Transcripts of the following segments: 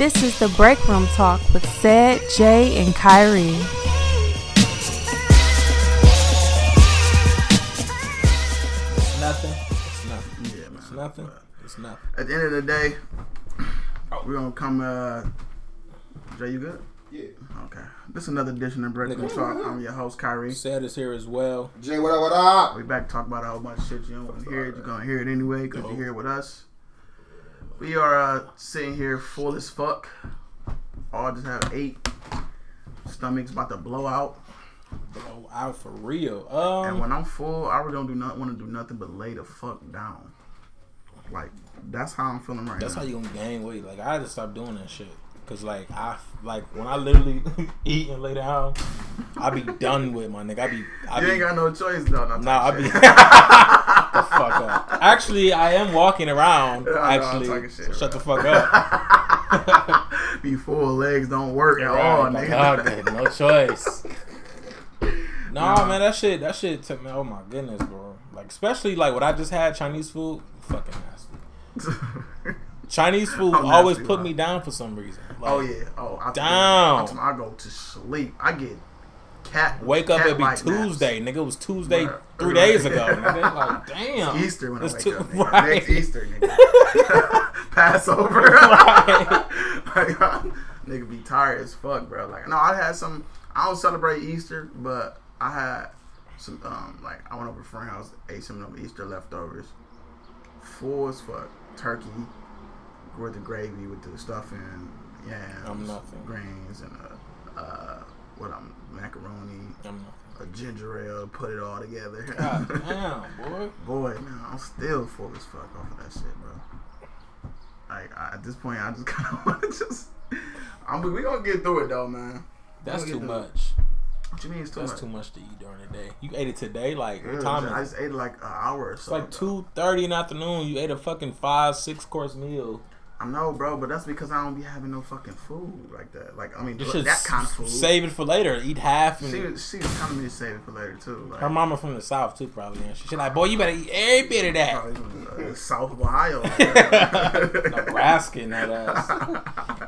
This is the Break Room Talk with Said, Jay, and Kyrie. It's nothing. It's nothing. Yeah, man. It's nothing. It's nothing. At the end of the day, we're gonna come. Uh, Jay, you good? Yeah. Okay. This is another edition of Break Room Talk. I'm your host, Kyrie. Sad is here as well. Jay, what up, what up? We back to talk about a whole bunch of shit you don't want to hear it. You're gonna hear it anyway because you're here with us. We are uh, sitting here full as fuck. All just have eight. Stomachs about to blow out. Blow out for real. And Um, when I'm full, I really don't do not want to do nothing but lay the fuck down. Like that's how I'm feeling right that's now. That's how you gonna gain weight. Like I had to stop doing that shit. Cause like I like when I literally eat and lay down, I be done with my nigga. I be I you be ain't got no choice though. No, Nah, I be fuck up. Actually, I am walking around. I'm actually, talking shit, so shut the fuck up. Be full legs don't work at Right, all, nigga. okay, no choice. Nah, man, that shit, that shit took me. Oh my goodness, bro. Like, especially like what I just had, Chinese food, fucking nasty. Chinese food I'm always nasty, put bro. me down for some reason. Oh, like, oh yeah. Oh, I Down. I go to sleep. I get cat. Wake up, it'd be cat-like naps. Tuesday, nigga. It was Tuesday Right. three Right. days ago. Nigga. Like, damn. It's Easter when I It's wake too- up. Nigga. right. Next Easter, nigga. Passover. Like, uh, nigga be tired as fuck, bro. Like, no, I had some. I don't celebrate Easter, but I had some. Um, like, I went over to friend's house, ate some of them Easter leftovers. Full as fuck. Turkey with the gravy, with the stuffing, yams, I'm nothing. greens, and uh, uh, what I'm macaroni, a ginger ale. Put it all together. God damn, boy. Boy, man, I'm still full as fuck off of that shit, bro. Like I, at this point, I just kind of want to just. I'm, we gonna get through it though, man. That's too at the- much. What you mean it's too That's much? too much to eat during the day. You ate it today, like Yeah, what time I just ate like an hour or It's so. like two thirty in the afternoon. You ate a fucking five, six course meal. I know, bro, but that's because I don't be having no fucking food like that. Like I mean, You look, that kind of food. save it for later. Eat half. And She was she was telling me to save it for later too. Like, her mama from the south too, probably. And she's like, "Boy, you better eat every bit of that." probably uh, South of Ohio. Nebraska and that ass.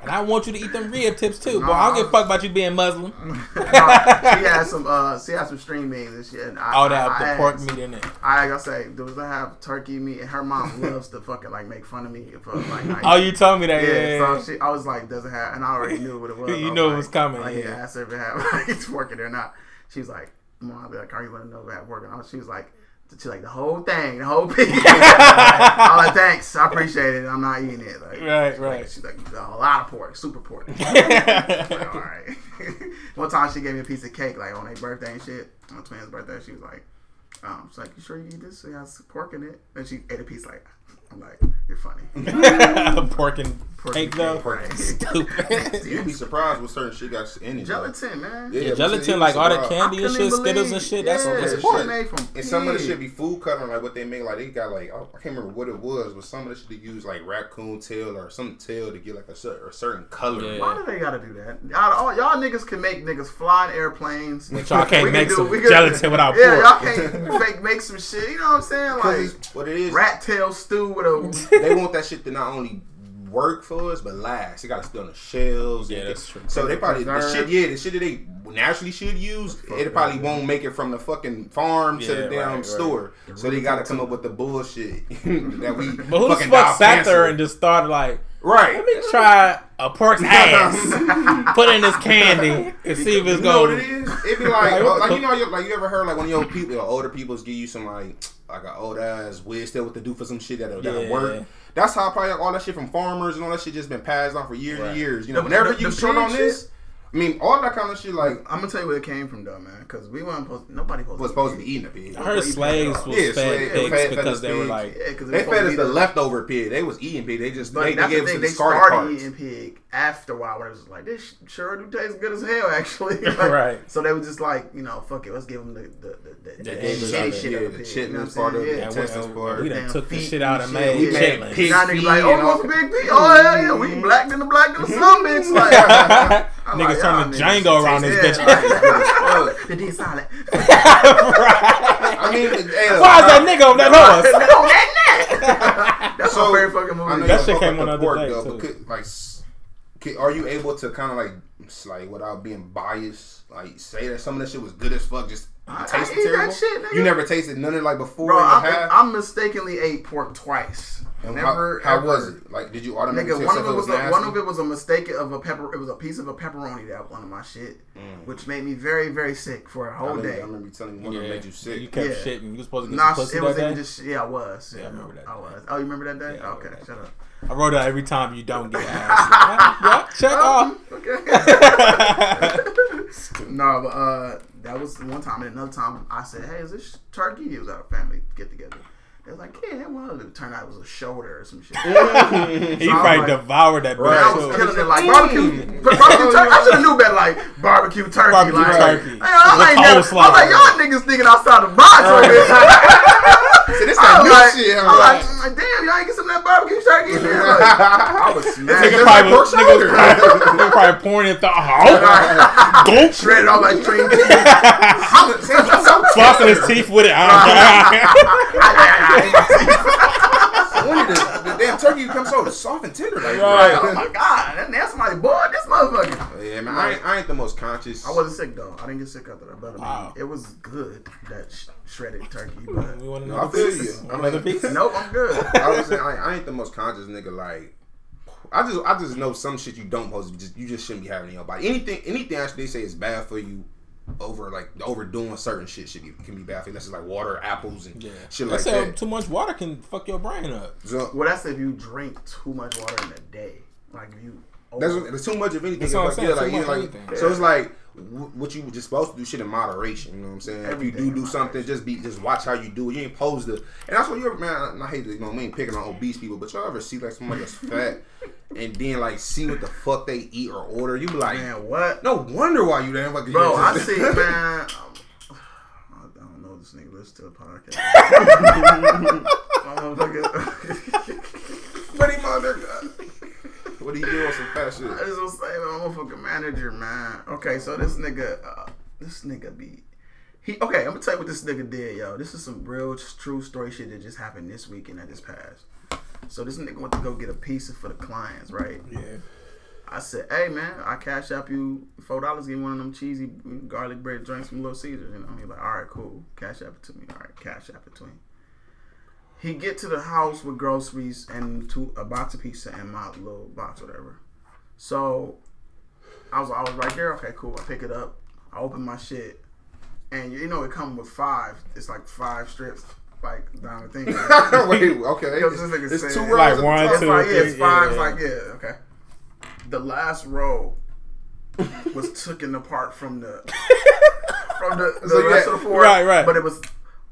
And I want you to eat them rib tips too. Boy, I don't give a fuck about you being Muslim. No, she had some uh she had some string beans and shit. And I, All that I, the I pork asked- meat in it. I gotta say, does I have turkey meat? And her mom loves to fucking like make fun of me for like. Oh, you told me that. yeah, Yeah. so she, I was like, does it have? And I already knew what it was. You I knew it was coming, Like, yeah. yeah, I her if it had like it's working or not. She was like, "Mom, I'll be like, are you going to know if it working?" I was- She was like. She like the whole thing, the whole piece. I like, thanks, I appreciate it. I'm not eating it. Like, Right, right. Like, she's like a lot of pork, super pork. Like, all right. One time she gave me a piece of cake, like on her birthday and shit. On twins' birthday, she was like, um, she's like, you sure you eat this? It has pork in it. And she ate a piece. Like, I'm like, you're funny. pork and Pork cake and though. cake, right. Stupid. You'd be surprised what certain shit got in it. Gelatin, man. Yeah, Yeah, gelatin, like all the candy and shit, even Skittles and shit. That's yeah, that's shit pork. made from And some of the pig. shit be food coloring, like what they make. Like they got like I can't remember what it was, but some of the shit they use like raccoon tail or some tail to get like a, a certain color. Yeah. Why do they gotta do that? Y'all, all, y'all niggas can make niggas fly in airplanes. But y'all can't We can make do- some we can- gelatin without Yeah, pork. y'all can't fake make some shit. You know what I'm saying? Like what it is, rat tail stew with a. they want that shit to not only work for us but last. It got to stay on the shelves. Yeah, that's true. So they probably the shit. Yeah, the shit that they naturally should use, it probably won't make it from the fucking farm to the damn right, right. store. So they got to come up with the bullshit that we But who the fucking fuck sat there and just started like, right? let me try a pork's ass, put in this candy, and see if it's You know what it going. It'd be like, Like, what like you know, you- like you ever heard like one of your people, or older people's give you some like like an old ass weird still what to do for some shit that'll, that'll Yeah. work. That's how probably like, all that shit from farmers and all that shit just been passed on for years Right. and years. You know, The- whenever the- you the pig on this, I mean, all that kind of shit like I'm gonna tell you where it came from, though, man. Because we weren't supposed. Nobody supposed was supposed to be eating a pig. I heard slaves was Yeah, fed slaves- pigs fed- fed because us they were like, Yeah, because They fed us the leftover pig. They was eating pig. They just But they, they gave the us thing. the They discarded started parts. eating pig after a while. Where it was like, this sure do taste good as hell, actually. Like, Right. So they were just like, you know, fuck it, let's give them the the the, the, They the shitty all shit yeah, of the pig. chitlins you know what I'm part of saying? Yeah. the intestines we, part. we done took the shit out and and shit. made chitlins. Pig Now niggas like, oh, and you want all- some big pig? Oh yeah, yeah, we black than the black than the some bitch. Like, Niggas like, turning y'all Django around this bitch. Oh, the D solid. right. I mean, Why is that nigga on that horse? on that neck. That's So, my favorite fucking I know movie. That shit came on the the other day, though, too. could, like, s- Are you able to kind of like, like without being biased, like say that some of that shit was good as fuck, just I- I tasted eat that shit, nigga. you never tasted none of it like before Bro, I, past? I mistakenly ate pork twice. And Never. how, how ever. was it? Like, did you automatically Nigga, tell one of it was a, nasty? one of it was a mistake of a pepper. It was a piece of a pepperoni that one of my shit, Mm. which made me very very sick for a whole remember, day. I remember you telling me one of them made you sick. You kept Yeah. shitting. You was supposed to get Nah, some pussy it was that even day. just yeah, I was. Yeah, I remember that I was. Oh, you remember that day? Yeah, okay, that shut up. I wrote it every time you don't get ass. yeah, check off. Okay. no, but uh, that was one time. And another time, I said, "Hey, is this turkey?" It was our family get together. They was like, "Yeah, well." It turned out it was a shoulder or some shit. he So I'm probably like- devoured that Right. I bitch. was too. killing it like barbecue. but barbecue turkey. I should have knew better. Like barbecue turkey. Barbecue like, turkey. I, I, ain't never, I was like y'all niggas thinking outside the box on this. See, this I'm that new like, shit. I'm huh? like, mm, damn, y'all ain't get some of that barbecue turkey in there. Like, I was This smashed. nigga Nigga like probably, pork nigga, shoulder. nigga probably pouring it thought, oh, Gulp. Shredded off like string cheese. flossing his teeth with it. When did the, the damn turkey become so soft and tender like Right. oh my god, that damn somebody bored this motherfucker. Yeah, man, I ain't, I ain't the most conscious. I wasn't sick though. I didn't get sick after that. But I mean, Wow. it was good that sh- shredded turkey. But we want No, another I feel piece. you. Want Another piece. nope, I'm good. I was saying, I, I ain't the most conscious nigga. Like, I just, I just know some shit you don't post. to. Just, you just shouldn't be having in your body. Anything, anything actually they say is bad for you. Over like overdoing certain shit should be can be bad for you. That's just like water, apples, and Yeah. shit They like say that. too much water can fuck your brain up. So, Well, that's if you drink too much water in a day. Like if you. That's over- what, it's too much of anything. That's what I'm It's like, saying, yeah, like, too yeah, much like, anything. so it's like wh- what you just supposed to do shit in moderation. You know what I'm saying? Everything if you do do something, just be just watch how you do it. You ain't supposed to. And that's what you're man. I hate to, you know, ain't picking on obese people, but y'all ever see like somebody that's fat and then like see what the fuck they eat or order? You be like, Man, what? no wonder why you damn fucking. Bro, I see, man. I don't know this nigga listen to the podcast. Motherfucker. Buddy mother. What do you do on some fat shit? I just want to say, man, motherfucking manager, man. Okay, so this nigga, uh, this nigga be. He, okay, I'm gonna tell you what this nigga did, yo. This is some real true story shit that just happened this weekend that just passed. So this nigga went to go get a pizza for the clients, right? Yeah. I said, "Hey man, I cash up you four dollars. Give me one of them cheesy garlic bread drinks from Little Caesars." You know, he's like, "All right, cool. Cash app it to me. All right, cash app it to him." He get to the house with groceries and two a box of pizza and my little box, whatever. So I was I was right there. Okay, cool. I pick it up. I open my shit, and you know it come with five. It's like five strips, like down the thing. Wait, okay. Because this nigga It's two Like rows. Like at one, it's two, five, yeah, it's five. yeah, It's like yeah, okay. The last row was taken apart from the from the, the So, rest yeah, of the four, right, right. But it was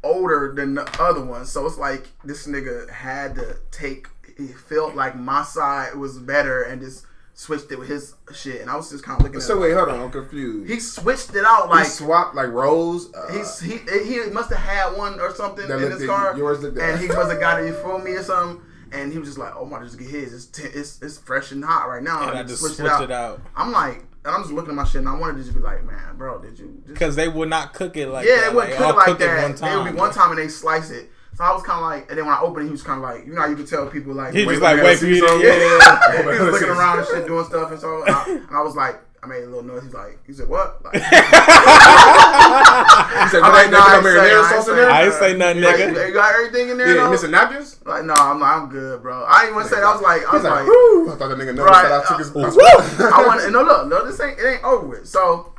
older than the other one, so it's like this nigga had to take. He felt like my side was better and just switched it with his shit, and I was just kind of looking. So at wait, it. hold on. I'm confused. He switched it out He like swapped like rows. Uh, He's he he must have had one or something in his at- car, yours looked at- and he must have got it for me or something. And he was just like, "Oh my, just get his. It's t- it's it's fresh and hot right now." And I And just switched switch it out. I'm like, and I'm just looking at my shit, and I wanted to just be like, "Man, bro, did you?" Because they would not cook it like yeah, that. it wouldn't all cook like cook it that. One It would be one time, and they slice it. So I was kind of like, and then when I opened it, he was kind of like, you know, how you could tell people like, He wait, just like, wait for you yeah, yeah, he was looking around and shit, doing stuff, and so I, and I was like, I made a little noise. He's like, he said, what? Like, He said, I'm like, nah, put I a ain't marinara say- sauce in I there?" ain't I ain't say nothing, like, nigga. you got everything in there? Yeah, though? missing napkins. Like, no, I'm like, I'm good, bro. I didn't want to say that. I was like, I was like, like, whoo! I thought that nigga noticed Right, that I took his. uh, I I want no look, no, this ain't it ain't over with. So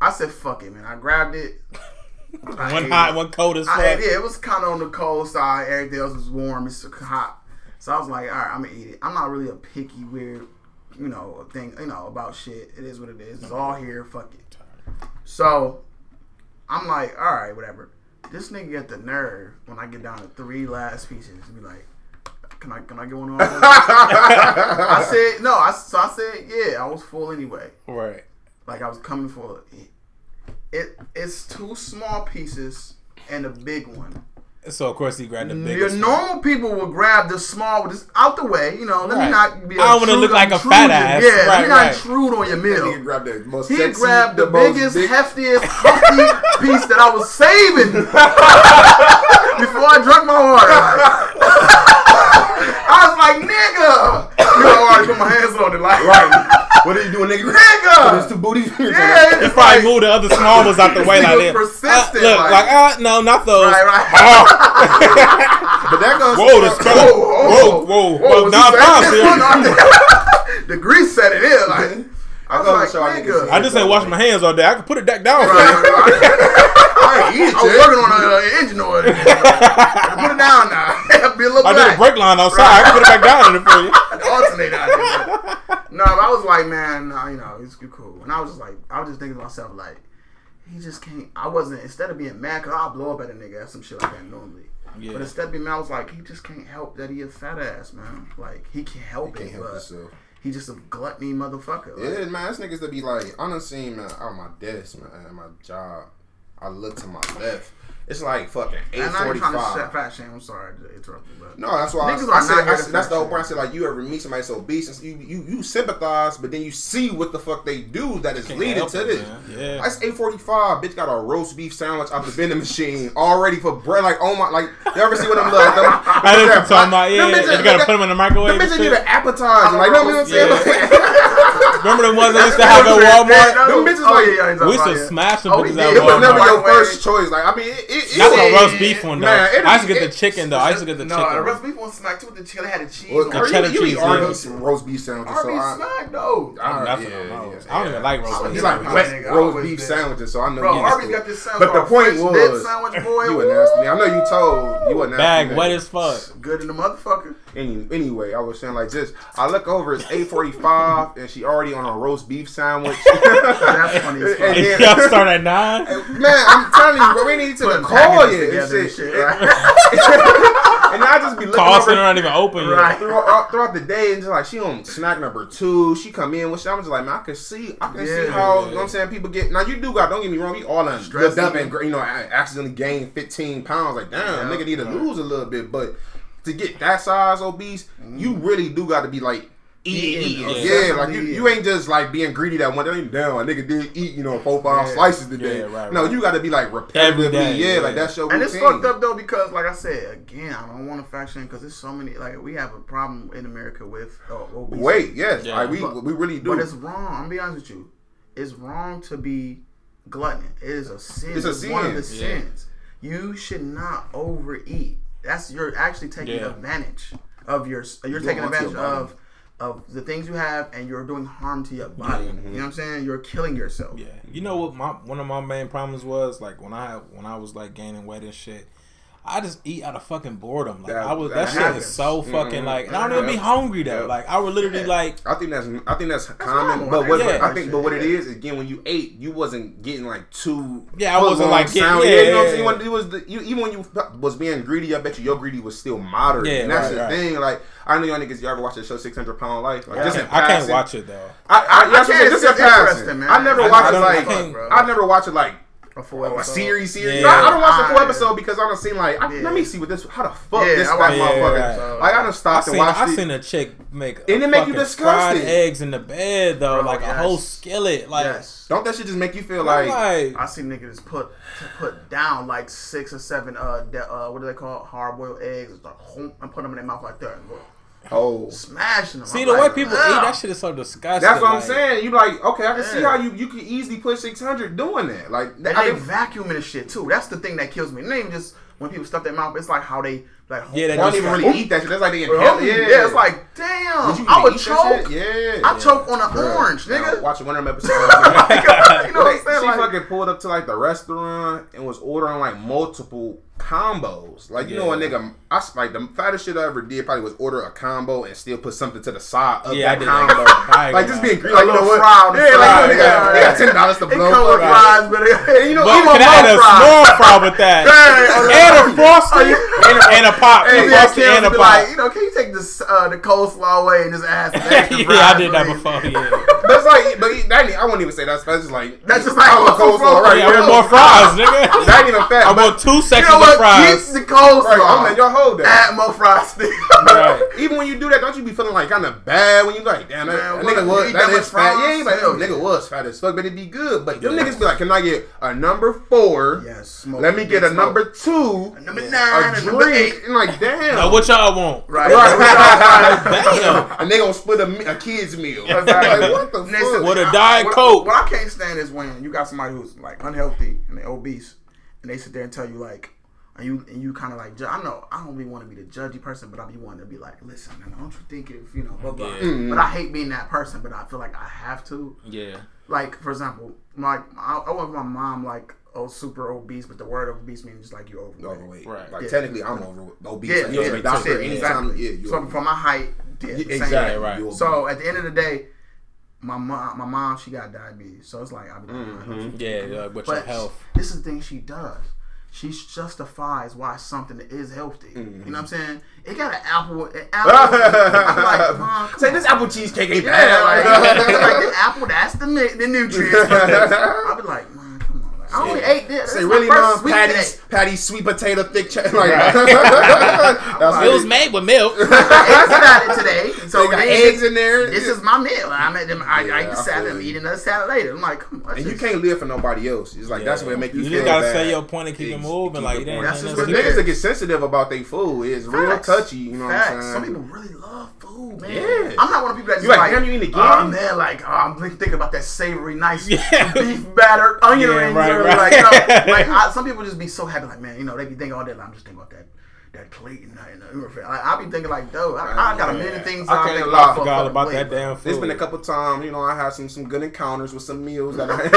I said, fuck it, man. I grabbed it. I One hot, it. one cold as fuck. I yeah, it was kind of on the cold side. Everything else was warm. It's hot. So I was like, all right, I'm gonna eat it. I'm not really a picky, weird, you know, a thing, you know, about shit. It is what it is. It's all here. Fuck it. So I'm like, all right, whatever. This nigga got the nerve when I get down to three last pieces to be like, can I can I get one of those? I said no. I so I said yeah. I was full anyway. Right. Like I was coming for it. It it's two small pieces and a big one. So of course he grabbed the Your biggest. one. normal people will grab the small, just out the way. You know, let Right. me not be. I don't wanna look like a fat ass. Yeah, let me not right. intrude on your Nigga meal. grabbed the most He sexy, grabbed the, most biggest, big- heftiest, hefty piece that I was saving before I drank my water. I was like, nigga. You know, I already put my hands on it. Like, Right. What are you doing, nigga? Nigga! Put his two booty fingers. Yeah, He it's probably like, moved the other small ones out the way like that. persistent, Uh, look, like- like, uh, no, not those. Right, right. Oh, But that goes. whoa, the spell. Whoa, Whoa, whoa, whoa. was Nah, he pause saying the grease set it in. Like, I was goes like, show nigga. niggas- I just ain't wash my hands all day. I can put it back down Right, right, right. I ain't I was working on an uh, engine oil. Put it down now. Be a little I did a brake line outside. I can put it back down in it for you. alternate out. No, but I was like, man, no, you know, it's cool. And I was just like, I was just thinking to myself, like, he just can't. I wasn't instead of being mad, cause I'll blow up at a nigga at some shit like that normally. Yeah. But instead of being mad, I was like, he just can't help that he a fat ass man. Like he can't help Can't it, help but yourself. He just a gluttony motherfucker. Like, Yeah, man, this niggas to be like, I done seen man on my desk, man, at my job. I look to my left. It's like fucking eight And I'm forty trying to fat shame. I'm sorry to interrupt you, but No, that's why I, I said, not here I said that's the whole point. I said like you ever meet somebody so obese and you, you you sympathize, but then you see what the fuck they do that is leading to it, this. man. Yeah. That's eight forty five. Bitch got a roast beef sandwich out the vending machine already for bread. Like oh my, like you ever see what them look? Them, I know what you're talking about. Yeah, them bitches- you gotta put them in the microwave. Them and bitches shit. need an appetizer. Like, you know what I'm saying? Yeah. Like, Remember the ones they used to have at Walmart? Them bitches oh, like- yeah, yeah, We used to smash them Oh, bitches yeah. at it was never Walmart. your first choice. Like I mean, it, it, That's it, a roast beef one though. Man, it I used to is- get the chicken though. I used to get the no, chicken. the roast beef one smack too with the chicken. They had the cheese. Well, on The it. Arby's- cheddar you eat cheese, Arby's yeah. roast beef sandwiches. So Arby's I, smack though. I, I'm yeah, yeah, I don't even like roast beef. He's like wet roast beef sandwiches, so I know Bro, you Arby's used got this sandwich But the point was, sandwich, boy. you a Woo! nasty. I know you told you a nasty. Bag nigga. wet as fuck. Good in the motherfucker. Any, anyway, I was saying like just I look over it's eight forty five and she already on a roast beef sandwich. That's funny as fuck. And And then- y'all start at nine. Man, I'm telling you, bro, we need to Putting call packages you and together and shit. shit, right? and I just be looking Call over center not even open yet. Right. throughout, throughout the day and just like she on snack number two. She come in with I'm just like man, I can see, I can see Yeah. how you know what I'm saying. People get now. You do got don't get me wrong. We all done Stress lived up and you know I accidentally gained 15 pounds. Like damn, Yeah. nigga need to Right. lose a little bit, but to get that size obese, you really do got to be like. Eating, Eating, eating. yeah. yeah, like you, you ain't just like being greedy that one day. Damn, a nigga did eat, you know, four, five Yeah. slices today. Yeah, right, no, right. you got to be like Every repetitively, day, yeah, yeah. like that's your And routine. it's fucked up though because, like I said, again, I don't want to faction because there's so many. Like we have a problem in America with uh, obesity. Wait, yes, Yeah. like we But- we really do. But it's wrong. I'm gonna be honest with you. It's wrong to be glutton. It is a sin. It's a one of the. Yeah. sins. You should not overeat. That's you're actually taking Yeah. advantage of your. You're doing taking harm to your advantage of of the things you have, and you're doing harm to your body. Mm-hmm. You know what I'm saying? You're killing yourself. Yeah, you know what? My one of my main problems was like when I when I was like gaining weight and shit. I just eat out of fucking boredom. Like That- I was that, that shit happens. is so fucking Mhm. like, and I don't even be hungry though. Yeah. Like I would literally Yeah. like, I think that's I think that's common, but what Yeah. I think, but what it is again, when you ate, you wasn't getting like too. Yeah, I wasn't, like, getting- sound. yeah, you know what I'm yeah, saying. yeah. When it was the, you, even when you was being greedy, I bet you your greedy was still moderate. Yeah, and that's right, the right. thing. Like I know y'all niggas, y'all ever watch the show Six Hundred Pound Life? Like Yeah. just I can't, I can't watch it though. I, I, I I'm can't- just it's in passing. interesting, man. I never watch it like I never watch it like A full a episode. series, series. Yeah. I, I don't watch the full I- episode because I don't seem like I, Yeah. let me see what this. How the fuck Yeah, this I that watched Yeah, motherfucker? right. Like I done I stopped seen and watched I it. seen a chick make a And it make you fucking disgusted. fried eggs in the bed though, Bro, like yes. a whole skillet. Like, yes. Don't that shit just make you feel like? like, I see niggas put put down like six or seven uh, de- uh what do they call hard boiled eggs like, hum- and put them in their mouth like that and go oh, smashing them. see I'm the way like, people "Ugh." eat that shit is so disgusting. that's what I'm saying. You like okay? I can see how you you can easily push 600 doing that. Like And I they didn't- vacuuming the shit too. That's the thing that kills me. It ain't even just when people stuff their mouth. It's like how they like. Yeah, they don't even like- really eat that shit. That's like they Bro, inhale. Yeah, yeah, it's like damn. You I would eat choke. Yeah, I yeah. choke on an Bruh. orange, Now, nigga. watching one of them episodes. you know what I'm She? Like, fucking pulled up to like the restaurant and was ordering like multiple combos. Like you know, a nigga, I like the fattest shit I ever did probably was order a combo and still put something to the side of Yeah, I that did combo. that. I like gonna just being greedy. A Like you know little what? fry on the yeah, like side, you know, yeah, nigga, yeah. they got ten dollars to it blow. come with fuck. fries, but And you know, But even can I more a fries. small fry with that? and a frosty and a, and a pop, Hey, a yeah, frosty and a pop. like, you know, can you take this uh, the coleslaw away and just ask? some extra yeah, fries, I did that please? before. Yeah, That's like, but he- that ain't- I wouldn't even say that's. That's just like That's just I like want coleslaw, right? yeah I want more fries, nigga. That ain't mean a fact. I but- want two You sections know of what? fries. Keep the coleslaw. Right, I'm letting y'all hold that. Add more fries still. Right. Even when you do that, don't you be feeling like kind of bad when you like, damn, that, Man, that what, nigga was that that is fat. fries? Yeah, you like, Hell oh, nigga was fat as fuck, but it be good. But them Yeah. niggas be like, can I get a number four? Yes, smoke. Let me get a Smoke. number two, A Number nine. a and number drink, eight. and like, damn. Now what y'all want? Right. Right. Damn. and they gonna split a, a kid's meal. Like, what the Listen, fuck? With a I- Diet Coke. What I can't stand is when you got somebody who's like unhealthy and they obese, and they sit there and tell you like, and you and you kind of like, I know I don't really want to be the judgy person, but I be wanting to be like, listen, man, don't you think if you know, blah blah. Yeah. Mm-hmm. But I hate being that person, but I feel like I have to. Yeah. Like for example, like I, I want my mom like oh super obese, but the word obese means just like you overweight. overweight. Right. Like Yeah. technically, I'm over obese. Yeah, like, yeah, yeah, that's it, Anytime, exactly. yeah, you so for my height, yeah, Yeah, the same exactly. right. So at the end of the day, my mom, my mom, she got diabetes. So it's like I be like, Mm-hmm. Yeah, yeah, with your but health. this is the thing she does. She justifies why something is healthy. Mm-hmm. You know what I'm saying? It got an apple. An apple I'm like, Say this apple cheesecake ain't Yeah, bad. like, like the apple. That's the the nutrients. I'll be like, mom. Like, I only ate this. Say really, my first mom? sweet Patty's, today. Patty's sweet potato thick. Ch- like, that's It was made with milk. I ate salad today. So They got then eggs in there. This is my meal. I'm at them. I, Yeah, I eat the salad. I'm eating another salad later. I'm like, come on. and you can't live for nobody else. It's like that's what make you, You feel just gotta bad. say your point and keep it moving. Like, it it ain't. That's just But what niggas that get sensitive about their food is real touchy. You know what I'm saying? Some people really love food, man. Yeah. I'm not one of the people that just like, like, damn, you eating Oh again? man, like oh, I'm thinking about that savory, nice Yeah. beef batter, onion Yeah, rings, right, like you know, like I, some people just be so happy, like man, you know, they be thinking all day. Like, I'm just thinking about that. That Clayton and that, and that. Like, I be thinking like, dope. I, I got a million things. I I'm can't thinking lie. about I for forgot fucking about plate, that bro. damn food. There's been a couple times, you know, I had some some good encounters with some meals that I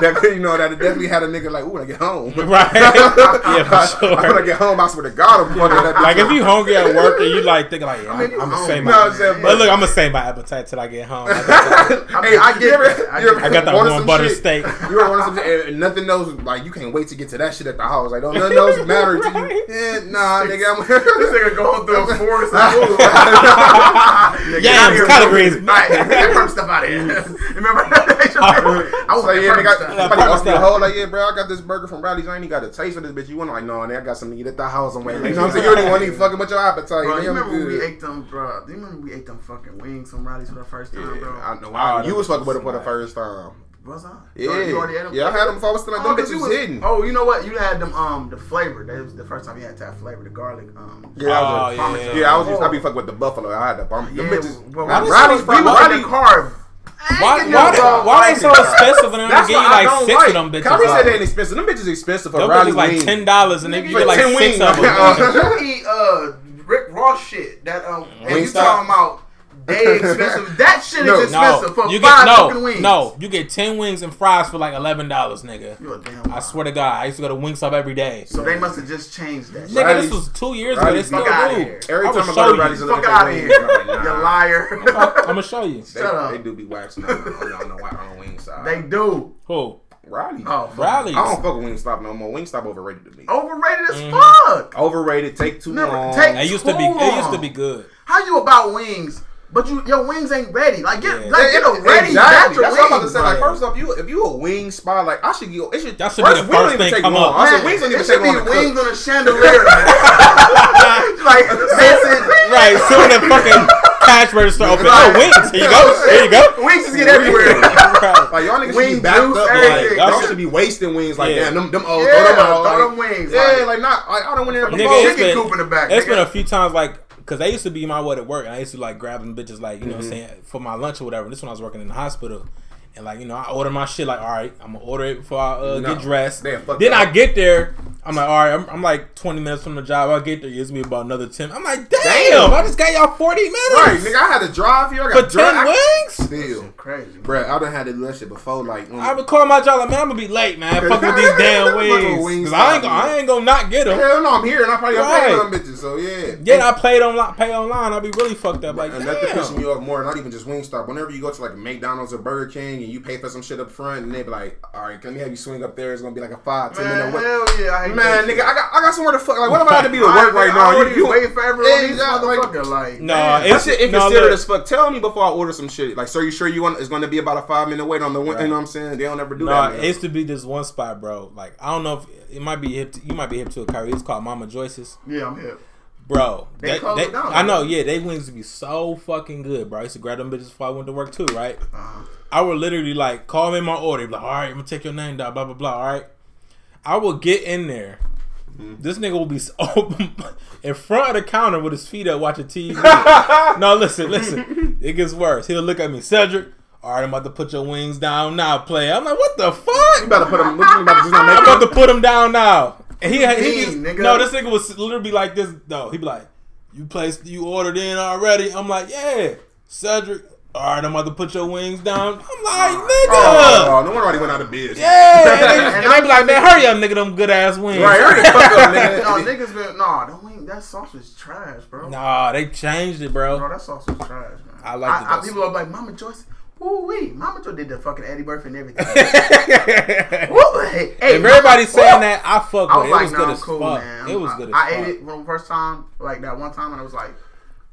that you know that definitely had a nigga like, ooh, when I get home. Right. yeah, for when I sure. get home, I swear to God, I'm fucking that. Like if you hungry at work and you like thinking like, yeah, I mean, I'm, you I'm gonna save my. I'm saying, But look, I'm gonna save my appetite till I get home. I got I mean, I get you ever- that. I you get ever I got that wanted one butter steak. You ever wanted some shit and nothing else, like you can't wait to get to that shit at the house. Like, don't nothing else matter to you. Eh, nah, nigga, I'm nigga going through a forest of food. Yams, collard greens. Right, get perm stuff out of here. Remember? I was So like, yeah, nigga, stuff. somebody perm off your stuff. hole like, yeah, bro, I got this burger from Riley's. I ain't even got a taste for this bitch. You want like, no, nigga, I got something to eat at the house. I'm waiting. You know what I'm saying? You don't even want to eat fucking with your appetite. Bro, you remember when we ate them, bro? Do you remember we ate them fucking wings from Riley's for the first time, bro? I know. Oh, you was fucking with it for the first time. Was I? Yeah, You already ate them? yeah, I had them before. I was still like, Oh, them 'cause you bitches was- hidden. Oh, you know what? You had them um the flavor. That was the first time you had that flavor, the garlic. Um, Yeah, I was Oh, a- yeah. yeah, I was. Used, I be fucking with the buffalo. I had the bum. yeah, Them bitches. but Why Riley's they so- Riley's why- Riley carb. Why, Ain't why, getting why they so expensive and they give you like six like. of them bitches? Kyrie said they ain't expensive. Them bitches expensive for them Riley like ten dollars and they Nigga, give you like six wings. of them. You eat uh Rick Ross shit. That um, and you talking about they expensive? That shit No. is expensive No, for you five get fucking no, wings. no. You get ten wings and fries for like eleven dollars, nigga. you a damn. I swear to God, I used to go to Wingstop every day. So they must have just changed that. shit. Nigga, Riley's- this was two years ago. They Riley's- still Fuck outta do. here. Every I will time I show go to you. Riley's, I Fuck out of here, you liar. I'm gonna show you. They, Shut up. they do be waxing on, on, on, the, on the wing side. they do. Who? Riley. Oh, fuck. I don't fuck with Wingstop no more. Wingstop overrated to me. Overrated as Mhm. fuck. Overrated. Take too Never- long. take- It used to be. It used to be good. How you about wings? But you your wings ain't ready. Like get Yeah. like get a ready exactly. batch of That's what I'm about to wings. say. Like bro. first off, you if you a wing spot, like I should go. It should. That should be the wings first don't even thing take come long. up. I said wings don't even it take should be long wings cook. on a chandelier. man. like messing. Right, soon the fucking cash register open. Oh, wings. Here you go. Here you go. Wings just get everywhere. Right. Like y'all niggas should be backed juice, up. everything. Like y'all should be wasting wings. Like Yeah. damn, them them oh, old. Yeah, throw them out. throw like, them wings, Yeah, like- like not. Like I don't want to. Nigga, Nigga, it's chicken been- coop in the back. It's nigga. been a few times like because they used to be my way to work and I used to like grab them bitches like you know Mm-hmm. what I'm saying for my lunch or whatever. This when I was working in the hospital. And like you know, I order my shit like, all right, I'm gonna order it before I uh, No. get dressed. Then. I get there, I'm like, all right, I'm, I'm like 20 minutes from the job. I get there, it gives me about another 10. I'm like, damn, Damn. I just got y'all 40 minutes Right, nigga. I had to drive here. I for got 10 drive. wings. Still, Crazy. bruh, I done had to do that shit before. Like, mm. I would call my job like, man, I'm gonna be late, man. Fuck with these damn wings. wings, Cause I ain't, gonna, stop, I ain't gonna not get them. hell no, I'm here and I probably got paid Right. on them bitches. So yeah, Yeah, I played online, pay online. I'll be really fucked up. Like, and nothing pissing damn. me off more. Not even just Wingstop. Whenever you go to like McDonald's or Burger King and you pay for some shit up front, and they be like, "All right, let me have you swing up there. It's gonna be like a five, ten Man, minute wait." hell yeah, I hate hate Man, nigga. I got I got somewhere to fuck. Like, what if I had to be to I- work right I now? You, you waiting for everyone. These Exactly. motherfucker, like, No, damn. it's- That shit inconsiderate look. as fuck. Tell me before I order some shit. Like, sir, you sure you want? It's going to be about a five minute wait on the. Right. Right. You know what I'm saying? They don't ever do No, that. it man. used to be this one spot, bro. Like I don't know if it might be hip. To, you might be hip to a curry. It's called Mama Joyce's, yeah, I'm here. bro. They that- they- it down, I know. Yeah, they wings to be so fucking good, bro. I used to grab them bitches before I went to work too, right? Uh-huh. I would literally like call me my order, be like, all right, I'm gonna take your name down, blah blah blah. All right, I will get in there. Mm-hmm. This nigga will be so- in front of the counter with his feet up watching TV. no, listen, listen. It gets worse. He'll look at me, Cedric. All right, I'm about to put your wings down now, play. I'm like, what the You fuck? about to put them. You about to just not make I'm about to put him down now. And he, he, be- nigga? no, this nigga was literally like this. No, he'd be like, you placed, you ordered in already. I'm like, yeah, Cedric. All right, I'm about to put your wings down. I'm like, nigga. Oh, no wonder why he went out of business. Yeah, and they, and they be like, man, hurry up, nigga, them good ass wings. Right, hurry the fuck up, no, nigga. niggas been nah. That wing, that sauce was trash, bro. Nah, they changed it, Bro, bro. that sauce was trash, man. I like it, I, people are like, Mama Joyce. Woo wee, Mama Joyce did the fucking Eddie Murphy and everything. Woo, hey, hey, if everybody's Mama- saying Woo. that, I fuck I with was it. It was no, good I'm as cool, fuck. man. It was I, good as I fuck. ate it for the first time, like that one time, and I was like, it was,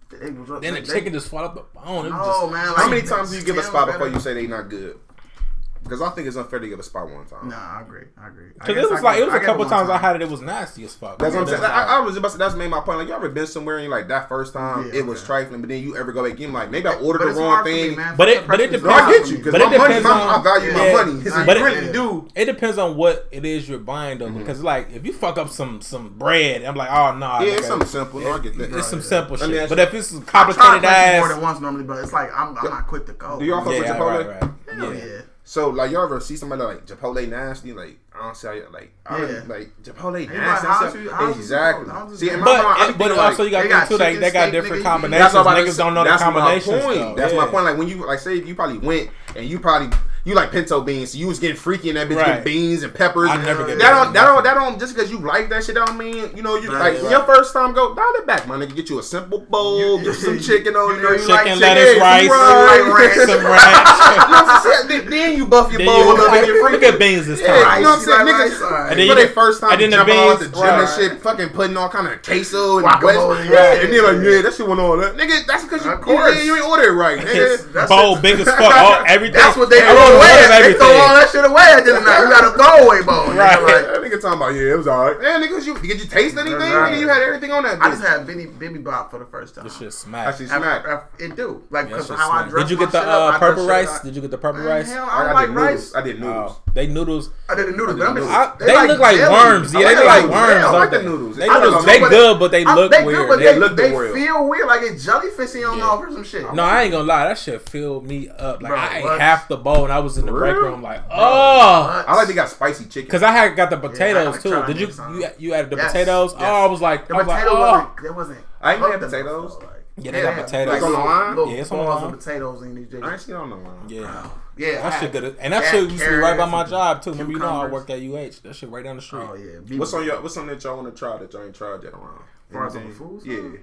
Then the they- chicken just fall up the bone. Oh just, man, like, How many times do you give a spot better. before you say they not good? Because I think it's unfair to give a spot one time. Nah, I agree. I agree. Cause it was I like give- it was a couple one times I had it. It was nasty as fuck. That's what I'm saying. it was I, I was about to, that's made my point. Like you ever been somewhere and you like that first time Yeah, it was okay. trifling, but then you ever go back in like maybe I ordered But the wrong hard for me, thing. man. But it- First but it impressions No, is I get you because But it my money, depends my, on- I value Yeah. my money. It's But like it- really do. It depends on what it is you're buying though, Mm-hmm. because like if you fuck up some some bread, I'm like, oh no, Yeah, it's something simple. I get that. It's some simple shit. But if it's some I try complicated places more than once normally, but it's like I'm, I'm not quick to go. Do y'all fuck with Chipotle? right, right, Hell yeah. Yeah. So like y'all ever see somebody like Chipotle nasty? Like I don't see how you like I Yeah. really, like Chipotle like, nasty. how's you- you exactly. Chipotle? You See, in my But mind, I but thinking, also you got they to got too. They, they got different nigga, combinations. That's what I'm about to Niggas say. don't know the combinations. That's my point. though. That's yeah. my point. Like when you like say you probably went and you probably you like pinto beans, so you was getting freaky in that bitch Right. with beans and peppers. I and never get that. that. Don't that don't that don't just because you like that shit don't mean you know you Right, like right. your first time go dial it back, my nigga. Get you a simple bowl, You- get some chicken on you there. know you like Chicken, chicken, lettuce, some rice, rice, some ranch. You know what I'm saying? Then- Then you buff your Then bowl you up and like, get look freaky. at beans this Yeah, time. you know what I'm saying? like Niggas, rice? Alright. And then for you- their first time and then the jumping out at the beans- gym and shit, fucking putting all kind of queso and Guacamole, West- yeah. and then like, yeah, that shit went on. Nigga, that's because you, Of you, you ain't order it right, nigga. that's Bowl it. big as fuck. Everything. That's what they I throw want away. They throw all that shit away at the end of the night. We got a throwaway bowl. Right. Like, That nigga talking about yeah, it was alright. Man, nigga, you did you taste anything? Right. Nigga, you had everything on that. I just had Benny Bibi Bop for the first time. This shit smack. That shit I- smack. I- It do like because shit how I smack. dress Did you get the shit up, uh, I dress purple rice? Did you get the purple Man, rice? hell, I, I don't I like did rice. I did noodles. Oh, they noodles. I did the noodles. I but did them noodles. bitches- I, they look like jelly. worms. I Yeah, they like look like worms. Yeah, I like they? the noodles. They, noodles, don't they good, but they I- look they weird. good, but They they, look they weird. feel weird, like it's jellyfishy on Yeah. off or some shit. No, I ain't gonna lie. That shit filled me up. Like Bro, I ate half the bowl, and I was in the For break room like, oh, I like they got spicy chicken. because I had got the potatoes gotta too. Did you you you added the Yes, potatoes? yes. Oh, I was like, The I was potato oh, wasn't. There wasn't. I ain't had cooked enough, potatoes. though, like- Yeah, they got potatoes. Like, It's on the line? Little Yeah, it's on the line. of potatoes in these. I ain't seen on no one. yeah. Yeah, That I- shit good. And that had shit used to be right by my job too. Remember, you know I cucumbers. worked at UH. That shit right down the street. Oh yeah. What's on your What's on that y'all want to try that y'all ain't tried yet around? Far as on Anything? the food Yeah.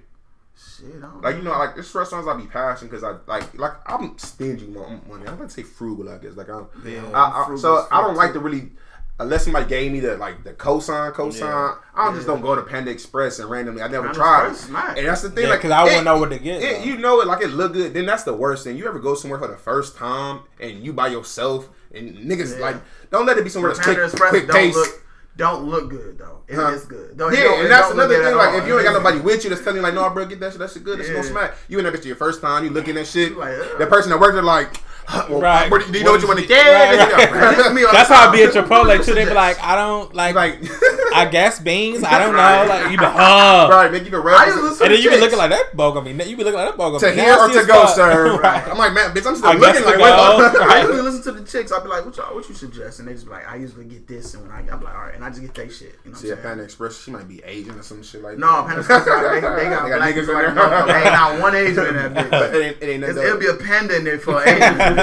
Side? Shit, I don't Like you know, like this restaurants I be passing because I like like I'm stingy on money. I'm gonna say frugal, I guess. Like I'm, Yeah, I, I, frugal so I don't fuck, like to really unless somebody gave me the like the cosign, cosign. Yeah. I don't just don't go to Panda Express and randomly. I never Panda tried Express and that's the thing. Yeah, like because I wouldn't it- know what to get. it, you know it like it look good. Then that's the worst thing. You ever go somewhere for the first time and you by yourself and niggas Yeah. like don't let it be somewhere that's Panda quick, Express quick don't taste. look don't look good though. It Huh? is good. Don't, Yeah, and that's another thing. Like, if you ain't got nobody with you that's telling you, like, no, bro, get that shit. That shit good. That shit gonna smack. You in that bitch your first time. You looking at shit. Like, that uh. person that worked there, like, well, Right. what- do you know what you want to get? right. This is me all the That's how I be at What Chipotle you too. They be like, I don't like. like, I guess beans. I don't know. Right. Like you be oh. right, make you can I rap. used to listen And then you be looking like that bowl gonna be. You be looking like that bowl gonna To here or to go, sir. Right. I'm like, man, bitch, I'm still I looking like, go. what? I usually listen to the chicks. I'll be like, "What y'all? What you suggest?" And they just be like, "I usually get this." And when I, I'm like, "All right," and I just get that shit. You know what See, I'm? Panda Express, she might be Asian or some shit like No, that. Panda Express, they, they got They niggas people in like, there. no, there ain't not one Asian in that bitch. it ain't, it ain't It's, nothing. it'll be a panda in there for Asians.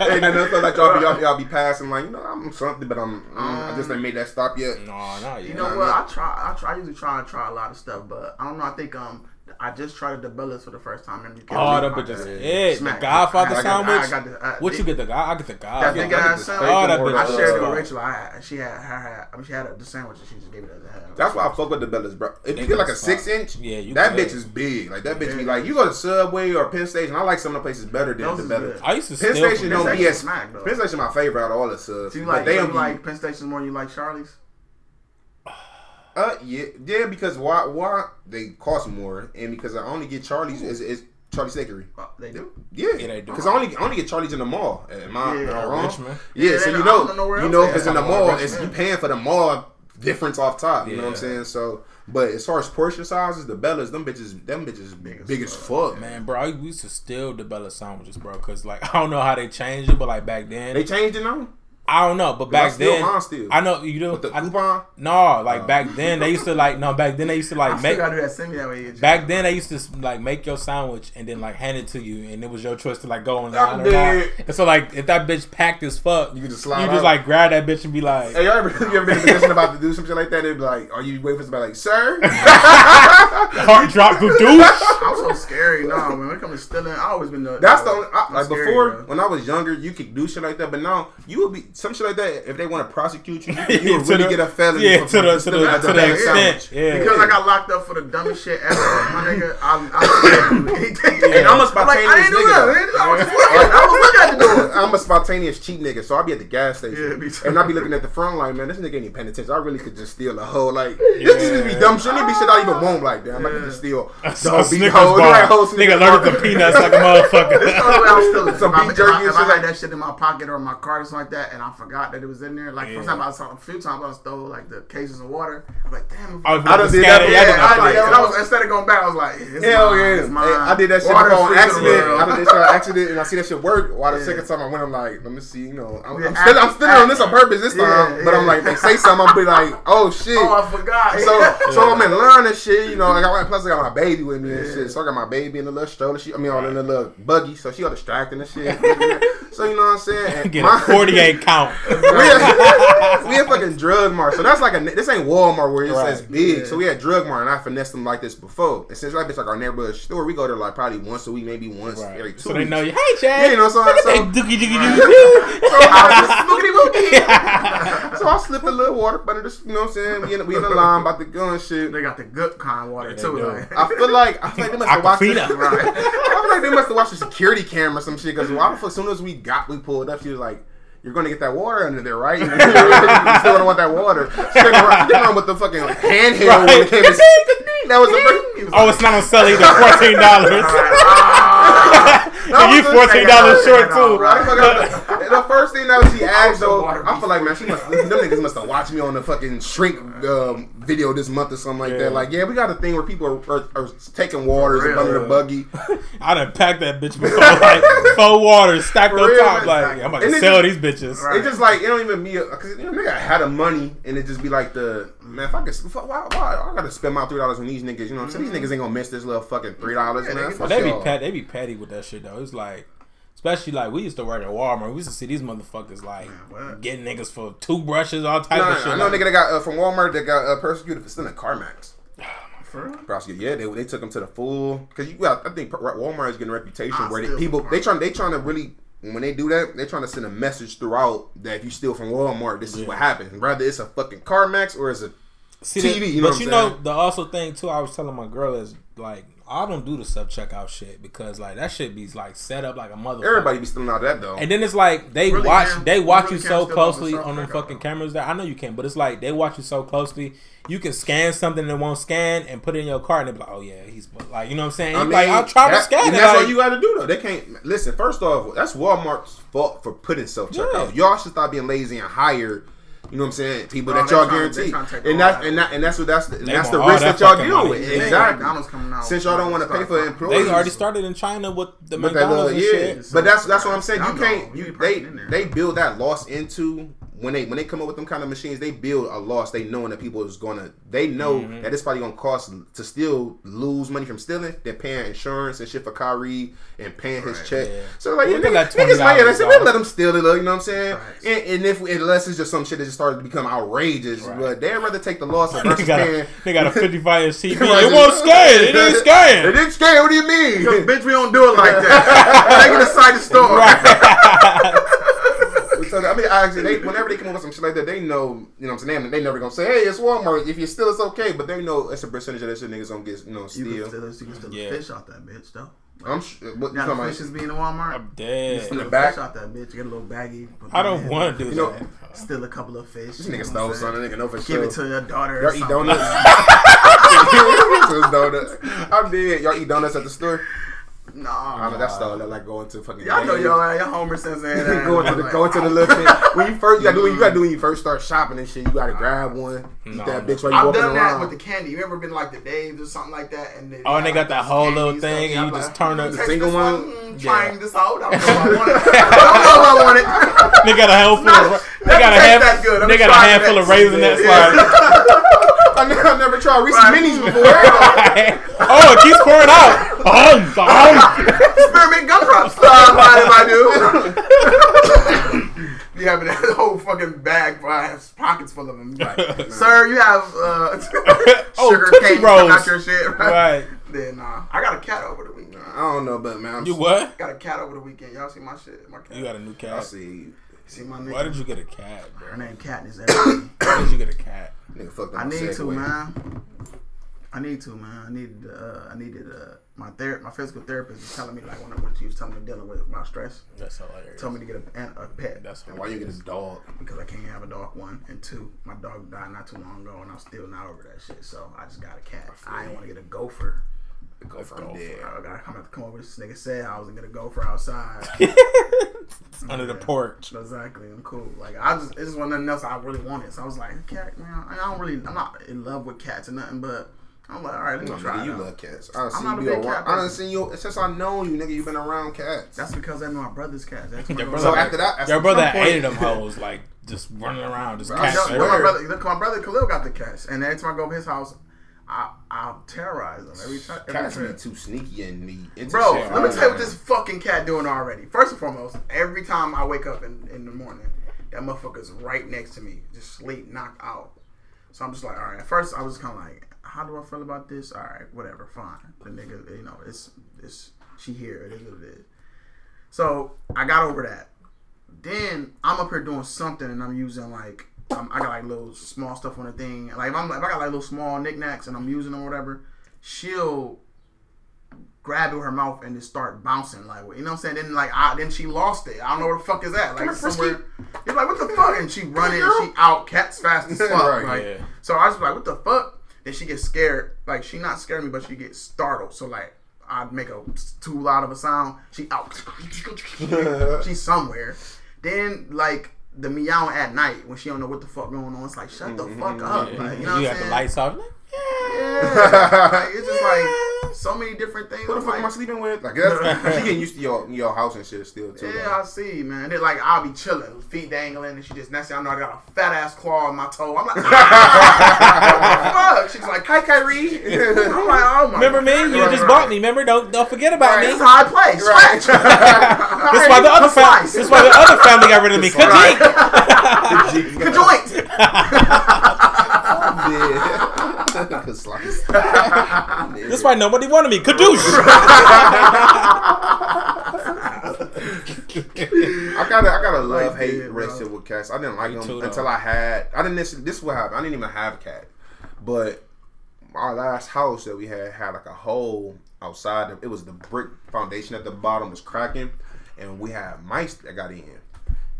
It ain't nothing else like y'all be, y'all, y'all be passing like, you know, I'm something, but I'm, mm, I just ain't made that stop yet. No, no, yeah. You know what? I try. I try. I usually try and try a lot of stuff, but I don't know. I think um, I just tried the Bellas for the first time. And you can't Oh, that I bitch is got it. it. The Smack. Godfather I got- I sandwich. got the- uh, what you they- get the God? I get the That God. big I ass get the sandwich. Oh, that bitch I is shared it with Rachel. I had, she had her had, I mean, she had the sandwich and she just gave it as a half. That's why I fuck with the Bellas, bro. If you Niggas get like a six inch, Yeah, you that good. bitch is big. Like that bitch be like, you go to Subway or Penn Station. I like some of the places better than the is Bellas. good. I used to Penn steal Station from don't Penn be Station as smack, though. Penn Station my favorite out of all the subs. So you but like, they so don't like Penn Station more than you like Charley's? Uh yeah yeah because why why they cost more and because I only get Charley's is is Charlie Steakery. Uh, they do. Yeah, Yeah, they do. Because I only I only get Charley's in the mall. Am I, am I Yeah, wrong? Richmond. Yeah, Yeah, so you know, know you know, they because in the mall, it's you paying for the mall difference off top. You know what I'm saying? So, but as far as portion sizes, the Bellas, them bitches, them bitches big, Big as as fuck. Man, bro, I used to steal the Bella sandwiches, bro, because like I don't know how they changed it, but like back then, They changed it now. I don't know, but back steal then, mine still. I know you do. With the I, coupon. no, like oh. back then they used to like no, back then they used to like still make. gotta do that. Send me that way. Back then, they used to like make your sandwich and then like hand it to you, and it was your choice to like go online I'm or not. And so like if that bitch packed as fuck, You just you just like grab that bitch and be like, Hey, y'all ever, you ever been in a position about to do some shit like that? They'd be like, "Are you waiting for somebody like, sir?" heart drop, the douche. I'm so scary. No, man. When it comes to stealing, I always been the. That's the only, I, like scary, before bro. when I was younger, you could do shit like that, but now you would be some shit like that. If they want to prosecute you, you, you Yeah, to really the- get a felony. yeah, to the- to the- to a the bag extent, yeah. Because I got locked up for the dumbest shit ever, my nigga. I, I'm scared. Anything. And I'm a I'm like, I spontaneous ain't nigga. I was. I was looking at the door. I'm a spontaneous cheat nigga, so I'll be at the gas station Yeah, and I'll be looking at the front line, man. This nigga ain't even paying. I really could just steal a whole like this just be dumb shit. It be shit I even won't like. Damn, I could just steal. So beef Snickers bar. right, Nigga alerted the peanuts like a motherfucker. The way I'm stealing. Some if I, beef jerky I, and shit like- that shit in my pocket or my card or something like that, and I forgot that it was in there. Like, for Yeah. example, I saw a few times I stole like the cases of water. I'm like, damn. Oh, if I done done did did that that. Yeah, yeah, I I did. that. I was, instead of going back, I was like, it's Hell mine, yeah! it's mine. Hey, I did that shit Water's on free to the accident. I did that shit on accident, and I see that shit work. Why the Yeah. second time I went, I'm like, let me see, you know, I'm, Yeah, I'm still, I'm act- still on this on purpose this Yeah, time. but I'm like, they say something, I'm be like, oh shit. Oh, I forgot. So, so I'm in line and shit, you know. I got plus I got my baby with me and shit. So I got my baby in the little stroller. She, I mean, all in the little buggy, so she got distracting and shit. so you know what I'm saying? Get my- 48 count. we had, we had fucking drug mart, so that's like a this ain't Walmart where it Right. says big. Yeah. So we had drug mart, and I finessed them like this before. And since that bitch like our neighborhood store, we go there like probably once a week, maybe once every two. So they know you. Hey, Chad. Yeah, you know, so- Look at so- that dookie dookie dookie doo. So I slipped a little water under the, you know what I'm saying? We in, we in the line about to go and shit. They got the good kind of water Yeah, they too. Like. I feel like I feel like they must have watched. Aquafina. The, Right. I feel like they must have watched the security camera or some shit. Because why the fuck? As soon as we got, we pulled up. She was like, "You're gonna get that water under there, right? you still gonna want that water?" Came around, around with the fucking handheld when it came to. That was the first. Oh, it's not on sale either. Fourteen dollars. Ah. That you was the fourteen dollars short one. too. Right, fuck, the, the first thing that she asked though, water I feel like man, she must, them niggas must have watched me on the fucking shrink um, video this month or something like Yeah. that. Like, yeah, we got a thing where people are, are, are taking waters For up under the buggy. I done packed that bitch before, like four waters stacked For on top. man. Like I'm about to sell just- these bitches. Right. It's just like it don't even be because you know, nigga had the money and it just be like the man. If I could, fuck, why, why I gotta spend my three dollars on these niggas? You know what I'm saying? These niggas ain't gonna miss this little fucking three dollars, Yeah, man. they- Fuck But they be y'all. they be petty with that shit though. It's like, especially like we used to work at Walmart. We used to see these motherfuckers like what? getting niggas for toothbrushes, all type Nah, of shit. I know a like, nigga that got uh, from Walmart that got uh, persecuted for stealing Carmex. For real? Prosecuted, yeah, they, they took him to the full because you got. I think Walmart is getting a reputation I where they, people they trying they trying to really when they do that they trying to send a message throughout that if you steal from Walmart this is Yeah. what happens. Rather it's a fucking Carmex or it's a see TV, the- you know but you know the also thing too. I was telling my girl is like I don't do the self checkout shit because like that shit be like set up like a mother. everybody be stealing out of that though. And then it's like they Really watch they watch really you so closely on them fucking cameras that I know you can, but it's like they watch you so closely. You can scan something that won't scan and put it in your cart and they be like, oh yeah, he's like you know what I'm saying. I You like mean, I'll try to that- scan and it. That's like- all you got to do though. They can't listen. First off, that's Walmart's fault for putting self checkout. Yeah. Y'all should stop being lazy and hire. You know what I'm saying? People Bro, that y'all tryna- guarantee, and all that that. and that and that's what that's the, and They that's the risk that that y'all deal money. with. Yeah, Exactly. McDonald's coming out. Since y'all don't want to pay for employees, They already started in China with the But that McDonald's little, and yeah, shit. but that's that's what I'm saying. You can't. You You they pressing in there. they build that loss into when they when they come up with them kind of machines, they build a loss. They knowing that people is gonna they know Mm-hmm. that it's probably gonna cost to still lose money from stealing. They're paying insurance and shit for Kyrie and paying his Right, check. yeah. So like Look niggas, at that niggas like yeah, they said $20, we let them steal it. You know what I'm saying? Facts. And, and if unless it's just some shit that just started to become outrageous, Right. but they'd rather take the loss They versus got, paying. a, they got a 55 inch TV. It won't scan. It ain't It scan. It didn't scare. What do you mean? Because bitch, we don't do it like that. Take it aside the store. So I mean, I actually, they, whenever they come up with some shit like that, they know, you know, what I'm saying they, they never gonna say, "Hey, it's Walmart." If you steal, it's okay, but they know it's a percentage of that shit niggas gonna get, you know, You steal. can still, you can still Yeah. fish out that bitch though. I'm sure. What Now the fish is being in Walmart. I'm You dead. steal the a back? fish out that bitch. Get a little baggy. put I don't want to do You know- that. Steal a couple of fish. This you nigga know stole what I'm something. Nigga, know for saying? sure. Give it to your daughter. Y'all or eat something. donuts. Those donuts. I did. Y'all eat donuts at the store. I Nah. know that's style that like going to fucking. Y'all know Dave's. y'all, y'all Homer Simpson. going to the like, going to the little thing. When you first you gotta do what you gotta do when you first start shopping and shit. You gotta grab one. Eat No, that no. bitch while you I've walking done that around. with the candy. You ever been like the Dave's or something like that? And they, Oh, and they got that whole little thing, so and I'm you just turn up The single this one? Yeah. Trying this out. I don't know if I want it. I don't know if I want it. They got a handful not- of. They got a doesn't taste that good. They got a trying handful that of raisinets. shit. I never, I never tried Reese's Right. Minis before. Like, oh, it keeps pouring out. Um, um. Spearmint gumdrops. Uh, mind if I do? you have that whole fucking bag, bro. I have pockets full of them. Like, Sir, you have uh, Oh, sugar Tootsie cane Rolls. out your shit, right? Right. Then nah, I got a cat over the weekend. I don't know, but man, I'm You what? Got a cat over the weekend. Y'all see my shit? My cat. You got a new I cat. see. see my nigga? Why did you get a cat, Her bro? name Katniss. Everything. Why did you get a cat? Nigga fucked up I need to, man. I need to, man. I need. Uh, I needed. Uh, my ther- my physical therapist was telling me like when, I, when she was telling me dealing with my stress, That's hilarious. told me to get a, a pet That's And why you get a dog? because I can't have a dog. One and two, my dog died not too long ago, and I'm still not over that shit. So I just got a cat. I didn't want to get a gopher. Go Let's from go. there. I gotta come, come over. This nigga said I was gonna go for outside. under the porch. exactly. I'm cool. Like I just, it just wasn't nothing else I really wanted. So I was like, cat, man. I don't really, I'm not in love with cats or nothing, but I'm like, all right, let me No, try. it you out. love cats. I done not seen a you big cat I done person. seen you since I know you, nigga. You've been around cats. That's because they're my brother's cats. That's Your brother, So after that, at your brother point- hated them hoes, like just running around, just cats swear. my everywhere. brother, look, my brother Khalil got the cats, and every time I go over his house, I I'll terrorize them every time. Every Cats be too sneaky and me. Bro, shit. let me tell you what this fucking cat doing already. First and foremost, every time I wake up in, in the morning, that motherfucker's right next to me, just sleep, knocked out. So I'm just like, all right. At first, I was kind of like, how do I feel about this? All right, whatever, fine. The nigga, you know, it's it's she here. It is what it is. So I got over that. Then I'm up here doing something, and I'm using like um, I got like little small stuff on the thing. Like if I'm if I got like little small knickknacks and I'm using them or whatever, she'll grab it with her mouth and just start bouncing like you know what I'm saying. Then like I then she lost it. I don't know where the fuck is that. Like here, somewhere. You're like what the fuck? And she running. She out. Cats fast as fuck. Right, like, yeah. So I was like what the fuck? Then she gets scared. Like she not scared me, but she gets startled. So like. I'd make a too loud of a sound. She out. She's somewhere. Then like the meowing at night when she don't know what the fuck going on. It's like shut the fuck mm-hmm. up. Yeah. Like, you you what I'm got the lights off. Like, Yeah. like, it's just like so many different things. Who the I'm fuck am I sleeping with? Like that's, she getting used to your your house and shit still too. yeah, I see, man. Then like I'll be chilling, feet dangling, and she just next thing I know I got a fat ass claw on my toe. I'm like, what the fuck? She's like, hi Kyrie. I'm like, oh my. Remember me? You Right, just right. bought me. Remember? Don't don't forget about Right, me. this is how I play. Right. Scratch. This why the other family. This why the other family got rid of me. Right. Kajeek. Kajoint. Yeah. Slice. This why nobody wanted me. Kadoosh. I got a, I got a love hate relationship with cats. I didn't like Me them too, though. until I had. I didn't. This, this is what happened. I didn't even have a cat, but our last house that we had had like a hole outside. It was the brick foundation at the bottom was cracking, and we had mice that got in,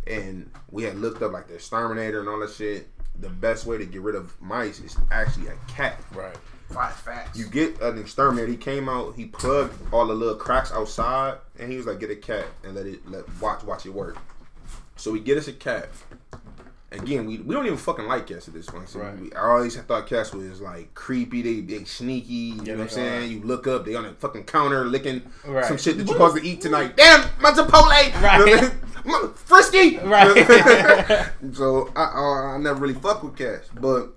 and we had looked up like the exterminator and all that shit. The best way to get rid of mice is actually a cat. Right. Five facts. You get an exterminator. He came out. He plugged all the little cracks outside, and he was like, "Get a cat and let it let watch watch it work." So we get us a cat. Again, we, we don't even fucking like cats at this point. So Right. we, I always thought cats was like creepy. They they sneaky. You know what I'm saying? are. You look up, they on a fucking counter licking Right. some shit that you're supposed to eat tonight. Damn, my Chipotle. Right. "Mother- Frisky. Right. so I, I I never really fuck with cats, but.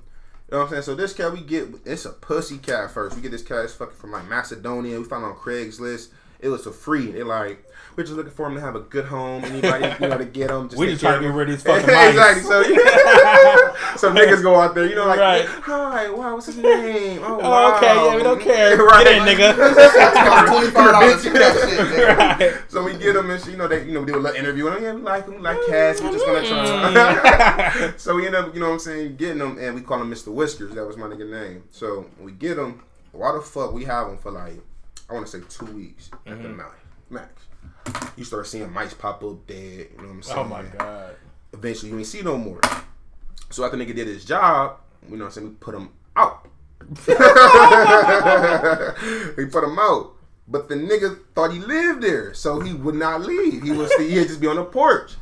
You know what I'm saying? So this cat we get, it's a pussy cat first. We get this cat, it's fucking from like Macedonia. We found it on Craigslist. It was for free. They like, we're just looking for him to have a good home. Anybody, you know, to get him. Just We just trying to get him. rid of these fucking mice. exactly. So, so niggas go out there, you know, like, Right. hi, wow, what's his name? Oh, Oh, wow. okay, yeah, we don't care. Right. Get in, nigga. Twenty five dollars. That shit. nigga. right. So we get them and shit, you know they you know we do a little interview and yeah we like them we like cats we just gonna Mm. try. so we end up you know what I'm saying getting them and we call him Mr. Whiskers that was my nigga name. So we get them. Why the fuck we have them for like I want to say two weeks at the Mhm. max. Max. You start seeing mice pop up dead. You know what I'm saying? Oh my god. Eventually you ain't see no more. So after nigga did his job, you know what I'm saying we put him out. we put him out. But the nigga thought he lived there, so he would not leave. He was he'd just be on the porch.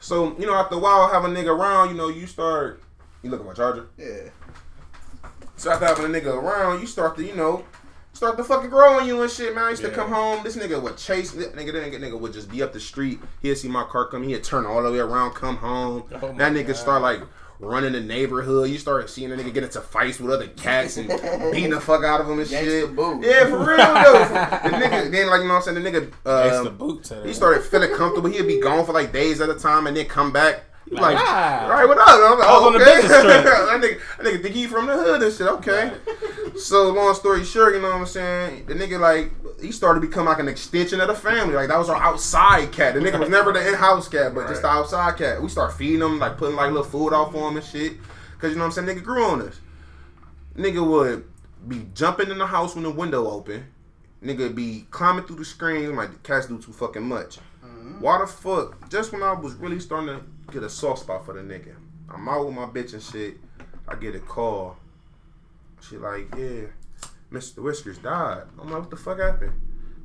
So you know, after a while, have a nigga around. You know, you start. You look at my charger. Yeah. So after having a nigga around, you start to you know. Start to fucking grow on you and shit, man. I used to come home. This nigga would chase. Nigga, that nigga, nigga would just be up the street. He'd see my car come. He'd turn all the way around, come home. Oh that nigga God. start like running the neighborhood. You start seeing a nigga get into fights with other cats and beating the fuck out of them and Gangsta shit. boo. Yeah, for real though. the nigga, then like you know what I'm saying. The nigga, Thanks to um, boots. he started feeling comfortable. He'd be gone for like days at a time and then come back. Like, Like, ah. all right, what up? I'm like, I was oh, on the okay. business trip. that, nigga, that nigga think he from the hood and shit. Okay. So long story short, you know what I'm saying? The nigga like he started to become like an extension of the family. Like that was our outside cat. The nigga was never the in-house cat, but just the outside cat. We start feeding him, like putting like little food out for him and shit. Cause you know what I'm saying? Nigga grew on us. Nigga would be jumping in the house when the window open. Nigga be climbing through the screens. My cats do too fucking much. Mm-hmm. Why the fuck? Just when I was really starting to get a soft spot for the nigga, I'm out with my bitch and shit. I get a call. She like, yeah, Mr. Whiskers died. I'm like, what the fuck happened?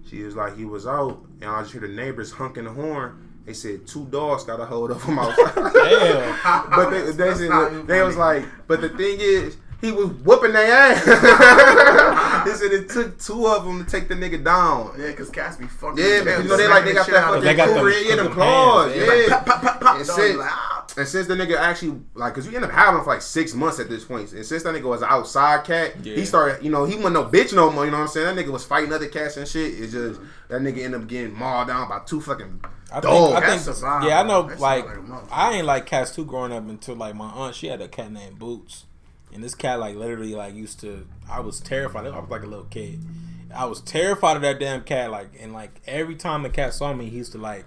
She was like, he was out, and I just hear the neighbors honking the horn. They said two dogs got a hold of him outside. Damn. but they, they, said, they was like, but the thing is, he was whooping their ass. he said it took two of them to take the nigga down. Yeah, cause cats be fucking. Yeah, man, you know they like they got that fucking They got them- cougar, yeah, them them claws, yeah. yeah. Pop, pop, pop. And since- like, ah. And since the nigga actually like, cause you end up having him for like six months at this point, and since that nigga was an outside cat, Yeah. he started, you know, he wasn't no bitch no more. You know what I'm saying? That nigga was fighting other cats and shit. It's just that nigga ended up getting mauled down by two fucking I think, Dog. I Cats think, survive, yeah, I know. Like, like. I ain't like cats too growing up until like my aunt. She had a cat named Boots, and this cat like literally like used to. I was terrified. I was like a little kid. I was terrified of that damn cat. Like, and like every time the cat saw me, he used to like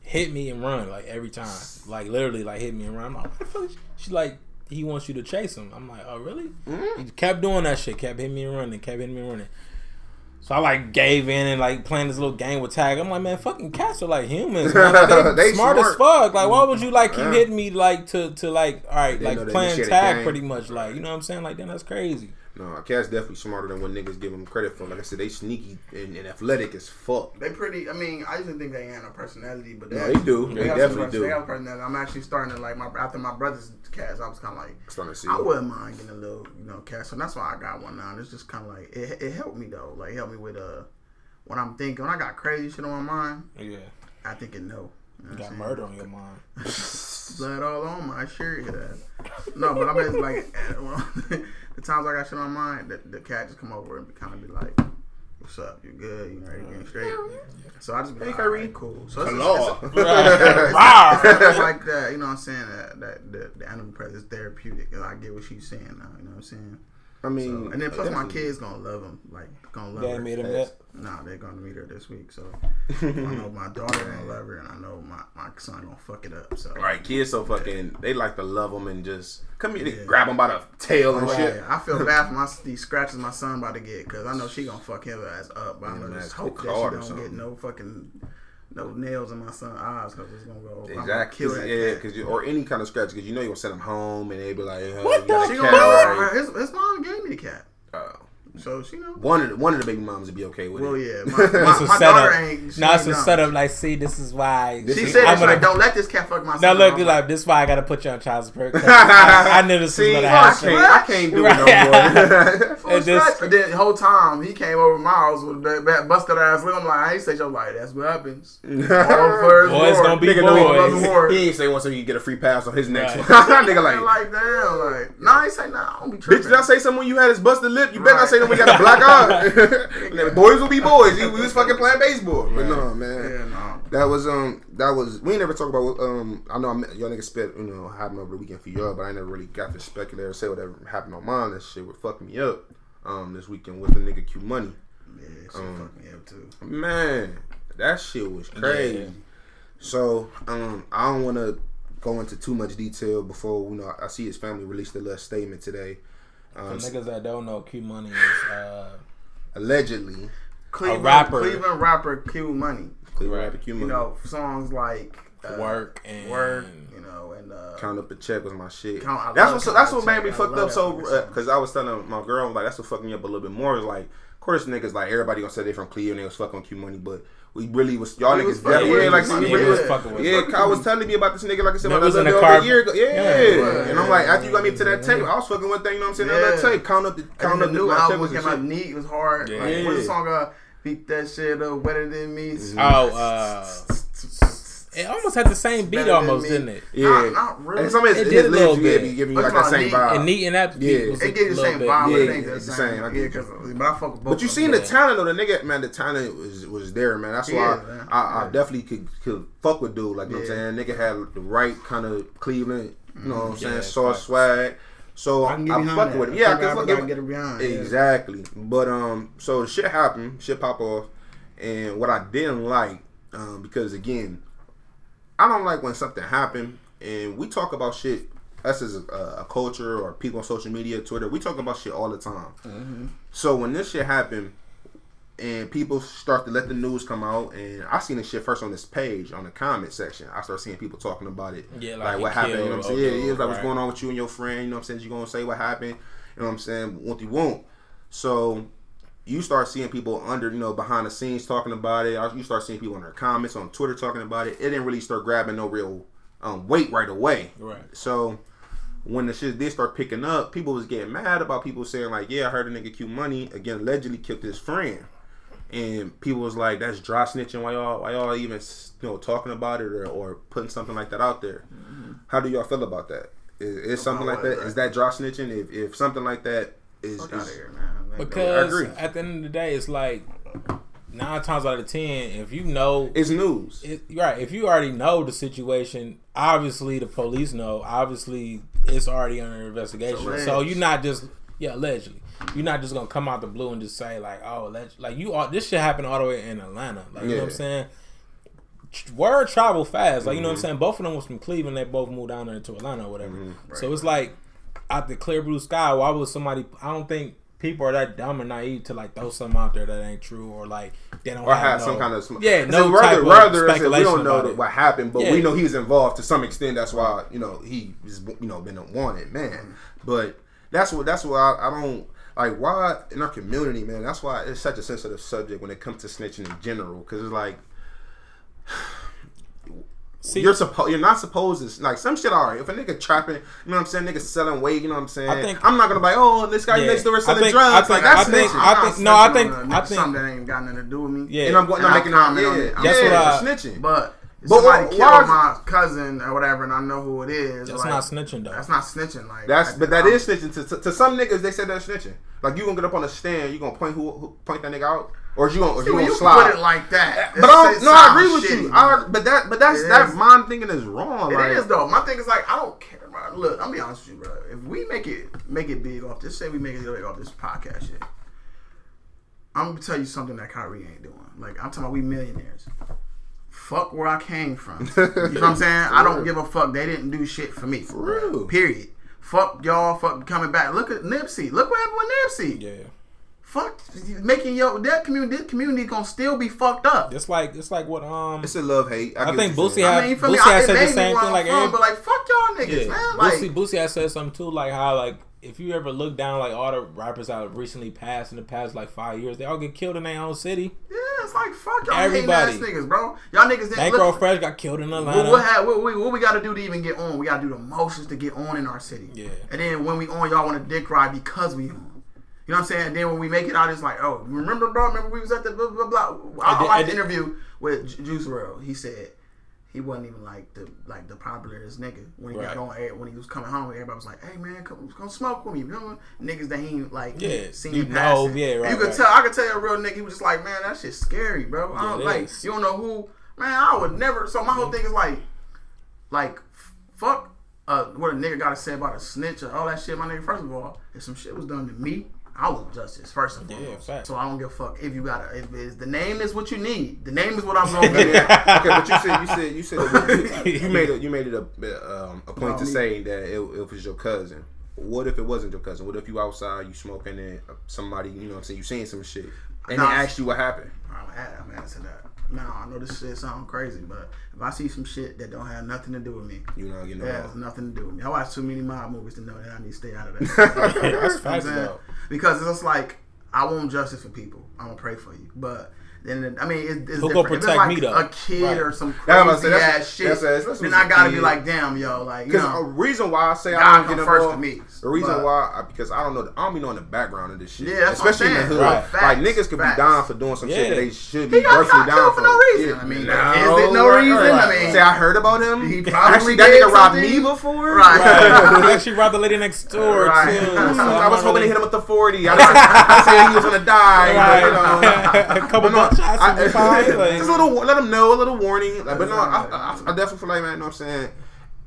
hit me and run. Like every time, like literally like hit me and run. I'm like, what the fuck? She's like, he wants you to chase him. I'm like, oh really? Mm-hmm. He kept doing that shit. Kept hitting me and running. Kept hitting me and running. So I like gave in and like playing this little game with tag. I'm like, man, fucking cats are like humans. Like, they, They smart, as fuck. Like, why would you like keep hitting me like to to like all right, like playing tag pretty much. Like, you know what I'm saying? Like, then that's crazy. No, cats definitely smarter than what niggas give them credit for. Like I said, they sneaky and, and athletic as fuck. They pretty. I mean, I usually think they had no personality, but they, No, they do. They, They definitely do. They got personality. I'm actually starting to like my after my brother's cats. I was kind of like, Starting to see. I wouldn't mind getting a little, you know, cat. So that's why I got one now. It's just kind of like it, it helped me though. Like it helped me with uh what I'm thinking. When I got crazy shit on my mind, Yeah, I think it no. You know you what got murder on your mind. saying? Blood all on my shirt. Yeah. No, but I mean like eh, well, the times I got shit on my mind, the, the cat just come over and kind of be like. What's up? You good? You ready to get straight? So I just be Hey, like, Kyrie. "Alright, cool. So it's, Hello. it's, Right. it's like that, you know what I'm saying? That, that the, the animal presence is therapeutic, I get what she's saying now. You know what I'm saying? I mean, So, and then plus my kids gonna love them, like gonna love They her. made him Yes. that. Nah, they're gonna meet her this week. So I know my daughter gonna love her, and I know my, my son gonna fuck it up. So Right, kids so fucking they like to love them and just come here, they Yeah. grab them by the tail and Right. shit. I feel bad for my these scratches my son about to get because I know she gonna fuck his ass up. But I'm Yeah, gonna just hope that she don't get no fucking no nails in my son's eyes because it's gonna go. Gonna Exactly, that yeah, because or any kind of scratch, because you know you gonna send them home and they be like, oh, What the She cat, gonna right? his, his mom gave me the cat. Oh, so she know. One of the, one of the baby moms would be okay with Well, it. Well, yeah, my, my, It's my daughter setup. ain't. She No, it's a dumb. setup. Like, see, this is why. This She is- said, I'm gonna- like, "Don't let this cat fuck my Now look, I you was like this is why I gotta put you on child support. I, I knew this was gonna I happen. can't, I can't do it no more. Full And this- And then the whole time he came over my house with that, that busted ass lip. I'm like, I ain't say something like that's what happens. All first Boys war. gonna be Nigga boys. he, he ain't say one so he get a free pass on his next one. Nigga like, like, like damn, like nah, I ain't say nah. I don't be bitch, tripping. did I say something when you had his busted lip? You better not say when you got a black eye. Boys will be boys. We we was fucking playing baseball. But no, man. Yeah, no. That was um that was we ain't never talk about um I know I met, y'all niggas spit you know happened over the weekend for y'all but I never really got to speculate or say whatever happened on mine that shit would fuck me up um this weekend with the nigga Q Money Yeah, she Um, fucked me up too. man that shit was crazy Yeah. so um I don't want to go into too much detail before you know I see his family released a little statement today For um, niggas that don't know, Q Money is uh, allegedly Cleveland, rapper. Cleveland rapper Q Money. Cleveland rapper Q Money. You know songs like uh, work and work. You know, and uh, Count up a check was my shit. Count- that's what so, Count that's what made Check. me I fucked up. So fucking song. because I was telling my girl like that's what fucked me up a little bit more. Is like, of course niggas like everybody gonna say they from Cleveland. They was fucking Q Money, but we really was y'all We niggas was fucking definitely with yeah, him. like Yeah, we we really was was fucking with Yeah, him. Kyle was telling me about this nigga like I said Man about was a in the little over car- a year ago. Yeah, Yeah, and I'm like after you got me to that tape, I was fucking with that. You know what I'm saying? Yeah. That tape, count up the count up the the new my album was came and out shit. neat. It was hard. Yeah. Like, what's the song? Uh, beat that shit up better than me. oh, uh, it almost had the same beat almost, didn't it? Yeah, Not- not really. And some of It his, did his a little yeah, bit. be giving you What's like that my same neat? vibe. And neat and that beat Yeah. was It a get the same bit- vibe. Yeah, it ain't the it's the same. same. I Yeah, get 'cause- but I fuck with both. But you of seen them. the talent though. The nigga, man, the talent was was there, man. That's He why is, man. I, I Yeah. definitely could could fuck with dude. Like you know what I'm saying, nigga had the right kind of Cleveland. You know what I'm saying, Yeah, sauce swag. So I I, can get I behind fuck with him. Yeah, I can fuck with get it behind. yeah. Exactly. But um, so shit happened. Shit pop off, and what I didn't like, um, because again, I don't like when something happened and we talk about shit. Us as a, a culture or people on social media, Twitter, we talk about shit all the time. Mm-hmm. So when this shit happened, and people start to let the news come out, and I seen this shit first on this page on the comment section. I start seeing people talking about it. Yeah, like like, what happened. You know what I'm saying? Yeah, yeah, like what's going on with you and your friend. You know what I'm saying? you're gonna say what happened? You know what I'm saying? What you won't. So you start seeing people under, you know, behind the scenes talking about it. You start seeing people in their comments on Twitter talking about it. It didn't really start grabbing no real um, weight right away. Right. So when the shit did start picking up, people was getting mad about people saying like, "Yeah, I heard a nigga Q Money again allegedly killed his friend," and people was like, "That's dry snitching. Why y'all, why y'all even you know talking about it or, or putting something like that out there?" How do y'all feel about that? Is, is something like that? Is that dry snitching? If if something like that is, is of here, Because at the end of the day, it's like nine times out of ten, if you know it's news. it, right, if you already know the situation, obviously the police know. Obviously, it's already under investigation. So you're not just yeah, allegedly. You're not just gonna come out the blue and just say like, oh, like you are. This shit happened all the way in Atlanta. Like you know what I'm saying. Word travel fast, like you know Mm-hmm. what I'm saying. Both of them was from Cleveland. They both moved down there to Atlanta or whatever. Mm-hmm. So it's like out the clear blue sky. Why would somebody? I don't think people are that dumb and naive to like throw something out there that ain't true or like they don't or have have no- some kind of sm- yeah no type rather, of rather we don't know what happened, but Yeah. we know he's involved to some extent. That's why you know he is you know been a wanted man. But that's what that's why I, I don't like why in our community, man. That's why it's such a sensitive subject when it comes to snitching in general, because it's like. See- you're supposed you're not supposed to like some shit alright. If a nigga trapping, you know what I'm saying, nigga selling weight, you know what I'm saying. I think- I'm not gonna be like, oh, this guy Yeah. next door I selling think- drugs. I think- like that's I think- snitching. I I'm think- no, I think- on think- something that ain't got nothing to do with me. Yeah. and I'm going, And not I making out. comment on Yeah, it. yeah, That's what I- that's snitching. But But somebody why- killed why is- my cousin or whatever, and I know who it is. That's like, not snitching though. That's not snitching. Like That's I- but that I'm- is snitching to, to, to some niggas. They said that's snitching. Like you gonna get up on the stand, you gonna point who, who point that nigga out, or you gonna or See, you when gonna you slide. put it like that. but I don't, no, I agree with shitty, you. I, but that but that's It that is. mind thinking is wrong. It like, is though. My thing is like I don't care, bro. Look, I'm be honest with you, bro. If we make it make it big off this, say we make it big off this podcast shit. I'm gonna tell you something that Kyrie ain't doing. Like I'm talking about we millionaires. Fuck where I came from. You know what I'm saying? I don't give a fuck. They didn't do shit for me. For real. Period. Fuck y'all. Fuck coming back. Look at Nipsey. Look what happened with Nipsey. yeah. Fuck making your that community. This community gonna still be fucked up. It's like it's like what um It's a love hate. I get think what Boosie had- I mean, for me, Boosie had it said the same thing, like, from, but like fuck y'all niggas, yeah. man. Like Boosie, Boosie had said something too, like how like if you ever look down like all the rappers that have recently passed in the past like five years, they all get killed in their own city. Yeah, it's like fuck y'all Everybody. ass niggas, bro. Y'all niggas didn't Bankroll look. Fresh got killed in Atlanta. what, ha- what, what, what we got to do to even get on? We got to do the motions to get on in our city. Yeah. And then when we on, y'all want to dick ride because we on. You know what I'm saying? And then when we make it out, it's like, oh, remember, bro? Remember we was at the blah blah blah. I, And then- I watched the interview with Ju- Juice WRLD. He said he wasn't even like the like the popularest nigga when he Right. got on air when he was coming home. Everybody was like, "Hey man, come, come smoke with me." You know, niggas that he ain't like Yeah, seen you know, passing. yeah, right, You could right. tell. I could tell you a real nigga. He was just like, "Man, that shit's scary, bro." I don't like. is. You don't know who. Man, I would never. So my whole thing is like, like, fuck. Uh, what a nigga got to say about a snitch or all that shit, my nigga. First of all, if some shit was done to me, I want justice first and Yeah, foremost. fact. so I don't give a fuck if you got to. If it's, the name is what you need, the name is what I'm gonna get. Yeah. okay, but you said you said you said you, you made it you made it a um, a point to me. say that it, it was your cousin. What if it wasn't your cousin? What if you outside, you smoking, and somebody, you know, what I'm saying you seeing some shit, and Nah. they asked you what happened? I'm gonna I'm gonna answer that. Now I know this shit sound crazy, but if I see some shit that don't have nothing to do with me, You know, you know. that has nothing to do with me. I watch too many mob movies to know that I need to stay out of that. That's You know what I'm facts though. Because it's just like I want justice for people. I'm gonna pray for you, but then I mean it, it's Who different. gonna if it's protect like me, though? a kid Right. or some Yeah, I'm about to crazy say, that's- ass shit, that's- that's- that's then I gotta a be like, damn, yo, like you Because know, a reason why I say God I don't come get first to me, the reason but- why I, because I don't know, I don't be knowing the background of this shit. Yeah, that's what I'm especially in the hood. Right. Facts, Like niggas could facts. be down for doing some shit that they should He be got birthly down for. for no reason. Yeah. I mean, No, is it no reason? right. I mean, say I heard about him. He probably Actually, that nigga robbed me before. Right. Right. he actually robbed the lady next door Right. too. I was hoping to hit him with the forty. I, I said he was gonna die. but, you know. Right. a couple months. no, buck shots I, and be fine. Like, just a little, let them know, a little warning. Like, but no, I, I, I definitely feel like, man, you know what I'm saying?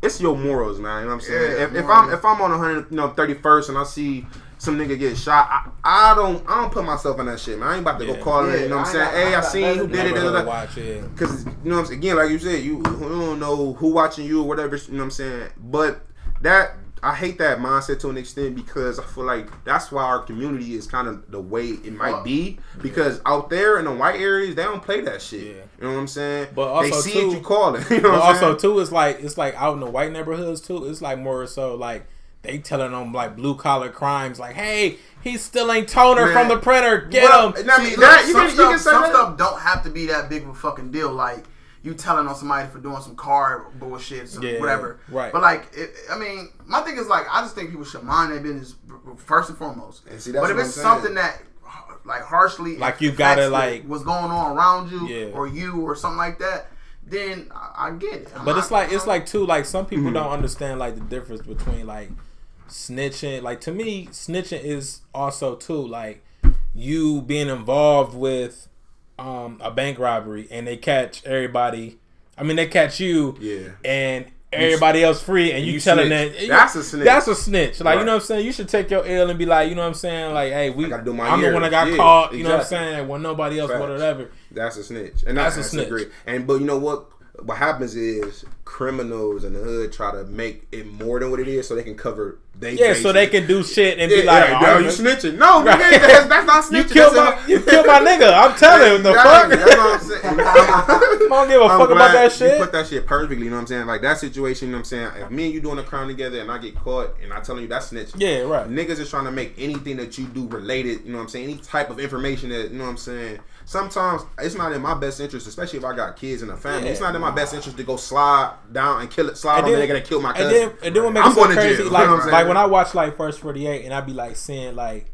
It's your morals, man. You know what I'm saying? Yeah, if, if. I'm if I'm on 100, you know, 31st, and I see some nigga get shot, I, I don't I don't put myself in that shit, man. I ain't about to Yeah. go call it. You know what I'm saying? ain't Hey, I got- seen who did it. neighborhood da, da, da. watch it. Cause you know what I'm saying? Again, like you said, you, you don't know who watching you or whatever. You know what I'm saying? But that I hate that mindset to an extent because I feel like that's why our community is kind of the way it might be. Because out there in the white areas, they don't play that shit. Yeah. You know what I'm saying? But also they see too- it, you call it. You know But also saying? too, it's like it's like out in the white neighborhoods too. It's like more so like they telling them like blue collar crimes, like, hey, he's stealing toner Man. from the printer, get Well, him. I mean, See, that, look, you some can, you can say some that. stuff don't have to be that big of a fucking deal. Like you telling on somebody for doing some car bullshit, some Yeah, whatever. right. But like, it, I mean, my thing is like, I just think people should mind their business first and foremost. And see, that's but if what it's I'm saying. something that like harshly Like, you gotta, like- what's going on around you Yeah. or you or something like that, then I, I get it. I'm But not- it's like it's like too like some people Mm-hmm. don't understand like the difference between like snitching. Like to me, snitching is also too like you being involved with um a bank robbery and they catch everybody. I mean, they catch you, Yeah. and everybody else free, and you, you telling snitch. that That's a snitch. That's a snitch. Like you know what I'm saying. You should take your L and be like, you know what I'm saying. Like, hey, we. I gotta do my I'm the one that got Yeah, caught. You know what I'm saying. When nobody else, Facts. whatever. That's a snitch, and That's that's, a snitch. Agree. And but you know what? What happens is criminals in the hood try to make it more than what it is, so they can cover. They Yeah, so they can do shit and be like, yeah, "Oh, yo, you snitching? No, Right. nigga, that's, that's not snitching. You killed my, you killed my nigga. I'm telling him the fuck. That's what I'm saying. I don't give a I'm fuck about that shit. You put that shit perfectly. You know what I'm saying? Like that situation. You know what I'm saying? If me and you doing a crime together and I get caught and I telling you that's snitching. Yeah, right. Niggas is trying to make anything that you do related, you know what I'm saying? Any type of information that, you know what I'm saying? Sometimes it's not in my best interest, especially if I got kids in a family. Yeah. It's not in my best interest to go slide down and kill it, slide And on the then- nigga that killed my And then, and then what makes I'm it so crazy, jail, like, like when I watch like First 48 and I be like seeing like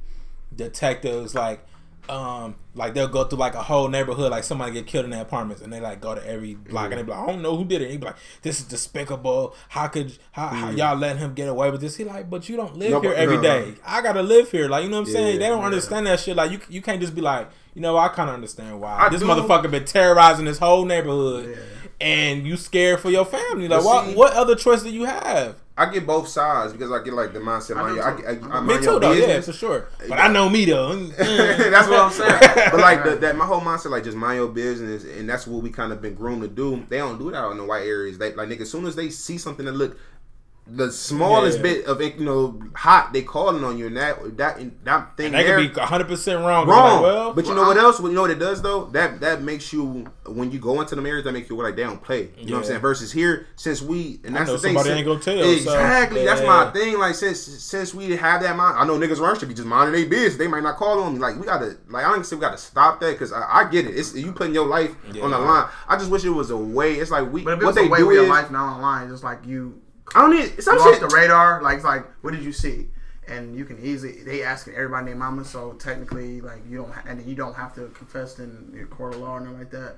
detectives like um like they'll go through like a whole neighborhood like somebody get killed in their apartments and they like go to every block and they be like I don't know who did it. He be like this is despicable. How could how, how y'all let him get away with this? He like but you don't live No, here every no, day. no. I gotta live here. Like you know what I'm saying? They don't yeah. understand that shit. Like you you can't just be like you know I kind of understand why I this do. motherfucker been terrorizing this whole neighborhood. And you scared for your family. Like, what? What other choice do you have? I get both sides because I get like the mindset. I your- I. I, I, Me too, though. Yeah, for sure. But I know me though. That's what I'm saying. But like the, that, my whole mindset, like just mind your business, and that's what we kind of been groomed to do. They don't do that in the white areas. They like nigga, as soon as they see something that look the smallest Yeah. bit of you know hot they calling on you and that that that thing And they there, could be 100 percent wrong. wrong. Like, well, but you know what else? You know what it does though? That that makes you when you go into the areas that makes you like they don't play. You know what I'm saying? Versus here, since we and I that's know the thing. somebody since- ain't gonna tell, so, Exactly. That's my thing. Like since since we have that mind, I know niggas around should be just minding their business. They might not call on me. Like we gotta like I don't say we gotta stop that because I, I get it. It's you putting your life on the line. I just wish it was a way. It's like we But if it what was a they way do where your is life now online, just like you I don't need some go off shit. the radar, like it's like, what did you see? And you can easily they asking everybody their mama, so technically like you don't ha- and you don't have to confess in your court of law or nothing like that.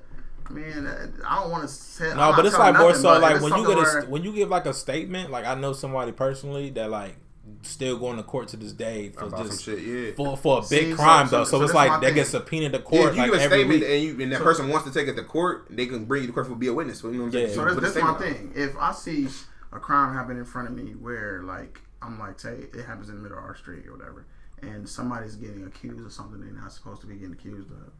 I mean, uh, I don't want to say No, but it's like more so like when you get a, when you give like a statement. Like I know somebody personally that like still going to court to this day for About some just shit, yeah. for for a big See, crime so- though. So, so it's like they get subpoenaed to Yeah, court if you like give a every statement week. and you and that So- person wants to take it to court, they can bring you to court for be a witness. You know what I'm saying? Yeah. So Put that's, a that's my statement out. thing. If I see a crime happen in front of me where like I'm like say it happens in the middle of our street or whatever, and somebody's getting accused of something they're not supposed to be getting accused of,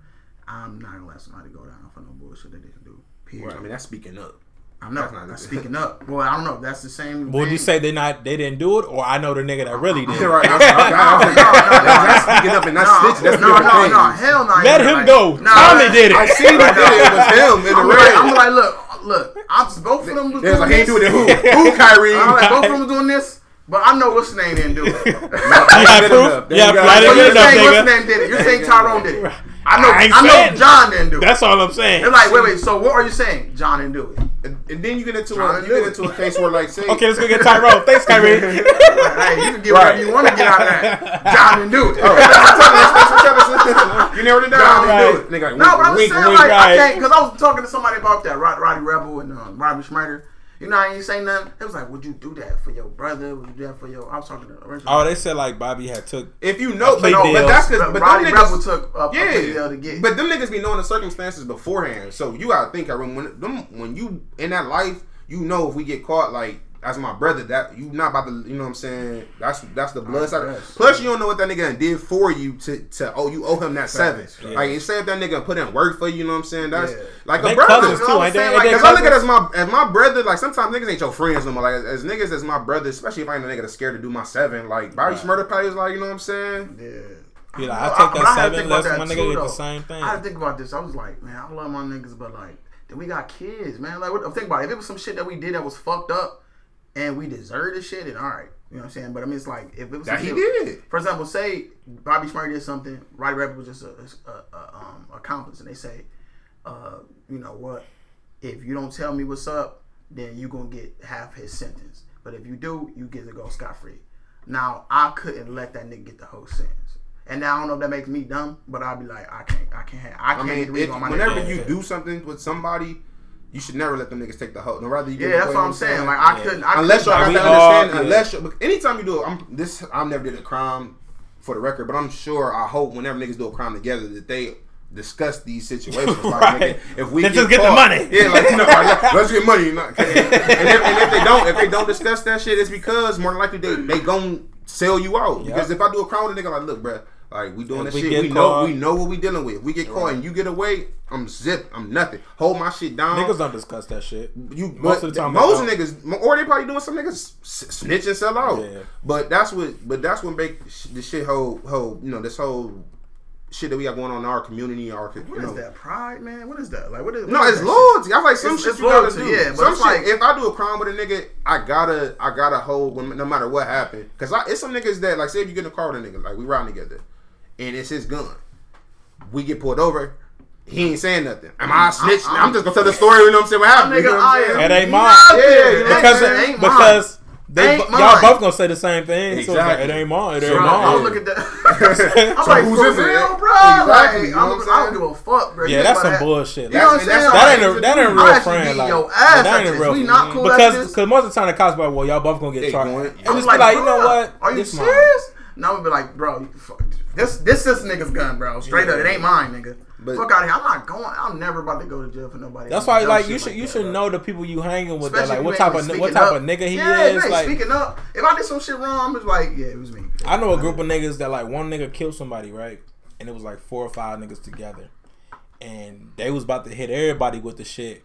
I'm not gonna let somebody go down for no bullshit that they can do. Period. I mean, that's speaking up. I'm not, that's not- I'm speaking up. Well, I don't know. if That's the same. But would you say they not they didn't do it, or I know the nigga that really did? Yeah, right. That's, that's, that's, that's, that's speaking up and not no, snitching. That's no, different no, no, hell no. Let him like- go. No, Tommy did it. I seen who did it. It was him in the I'm like, I'm like, look, look. I'm both of them was was doing like he this. doing it. Who? Who, Kyrie? I'm like, both of them was doing this, but I know what's name didn't do it. You got Good proof? enough. Yeah, There I didn't you're get enough, saying what's name did it? You're saying Tyrone did it. I know. I I, know John didn't do it. That's all I'm saying. They're like, wait, wait. So what are you saying? John didn't do it. And, and then you get into Trying a to you get into a case where like say Okay, let's go get Tyrone. Thanks, Kyrie. Like, hey, you can get whatever you want to get out of that. John didn't do it. Oh, that's what I'm you, that's what I'm telling you. You narrowed it down. John Right. didn't do it. Nigga, like, No, but I'm saying wink, like I can't because I was talking to somebody about that Rod, Roddy Rebel and um, Robbie Shmurda. You know, I ain't saying nothing. It was like, would you do that for your brother? Would you do that for your? I was talking to the original. Oh, they said like Bobby had took. If you know, but, plea no, but that's because But but Roddy them Rebel niggas, took a, a plea deal to yeah, get. but them niggas be knowing the circumstances beforehand. So you gotta think, Aaron, when them when you in that life, you know if we get caught, like as my brother, that you not about to, you know what I'm saying? That's that's the blood side. Plus, you don't know what that nigga did for you to to oh you owe him that seven. Facts, yeah. Like instead of that nigga put in work for you, you know what I'm saying? That's Yeah. like They a brother. cousins too, ain't they? saying, like, Cause I look at it cousins? as my as my brother. Like sometimes niggas ain't your friends no more. Like as, as niggas as my brother, especially if I ain't a nigga that's scared to do my seven. Like Bobby Right. Shmurda plays like you know what I'm saying. yeah. Be like, I take that I seven. think about Let's that my nigga get the same thing. I had to think about this. I was like, man, I love my niggas, but like, then we got kids, man. Like, what, think about it. If it was some shit that we did that was fucked up, and we deserve this shit, then all right, you know what I'm saying. But I mean, it's like if it was That he did. For example, say Bobby Shmurda did something, Roddy Rebel was just a, a, a um, accomplice, and they say, uh, you know what? If you don't tell me what's up, then you gonna get half his sentence. But if you do, you get to go scot free. Now I couldn't let that nigga get the whole sentence. And now I don't know if that makes me dumb, but I'll be like, I can't, I can't, I I can't mean, get rid if, on my whenever you do something with somebody, you should never let them niggas take the hoe. No, rather you get Yeah, that's what I'm know saying. Like I Yeah. couldn't, I unless y'all couldn't, got we to understand. yeah. Unless you, anytime you do it, I'm this. I'm never did a crime for the record, but I'm sure. I hope whenever niggas do a crime together that they discuss these situations. Like, Right. nigga, if we Let's just get the money. yeah, like you know, like, let's get money. Not- and, if, and if they don't, if they don't discuss that shit, it's because more than likely they they gon' sell you out. Because if I do a crime with a nigga, like, look, bruh, like we doing If this we shit, we know we know what we dealing with. If we get caught and you get away, I'm zip, I'm nothing. Hold my shit down. Niggas don't discuss that shit. You Most most of the time they most niggas, or they probably doing some niggas snitch and sell out. Yeah. But that's what, but that's what make the shit whole, whole, you know, this whole shit that we got going on in our community, our, you know. is that? Pride, man? What is that? Like, what is? No, what is it's loyalty. I like some It's- shit it's you gotta loyalty, do. yeah, but some shit. like- if I do a crime with a nigga, I gotta, I gotta hold when, no matter what happened. Cause I, it's some niggas that like, say if you get in a car with a nigga, like we riding together, and it's his gun, we get pulled over. He ain't saying nothing. Am I a snitch? I'm- I'm, just gonna tell the story. You know what I'm saying? What happened? nigga, you know what I I'm saying? It ain't mine. Nothing. Yeah, It ain't- because mine. they Ain't y'all mine. both gonna say the same thing. So like, Exactly. it ain't mine. It ain't Bro, mine. I'll look at that. I'm So like, who's for is it? real, bro. Exactly, Like, you know I'm, I'm I don't saying? give a fuck, bro. Yeah, that's some that? bullshit. You know what I'm That's- saying? that's- That ain't a that ain't a I'm real actually friend. Like your ass that ain't a real this. We not cool because because most of the time the cops be like, well, y'all both gonna get They charged. And I'm just be like, you know what? Are you This mine. serious? No, I'm gonna be like, bro, fuck- this this this nigga's gun, bro. Straight up, it ain't mine, nigga. But- fuck out of here. I'm not going. I'm never about to go to jail for nobody. That's why, like, you should you that, should bro. know the people you hanging with. That, like, what type of what type up. of nigga he yeah, is. if Like, speaking up. If I did some shit wrong, I'm just like, yeah, it was me. I know a group of niggas that like one nigga killed somebody, right? And it was like four or five niggas together, and they was about to hit everybody with the shit.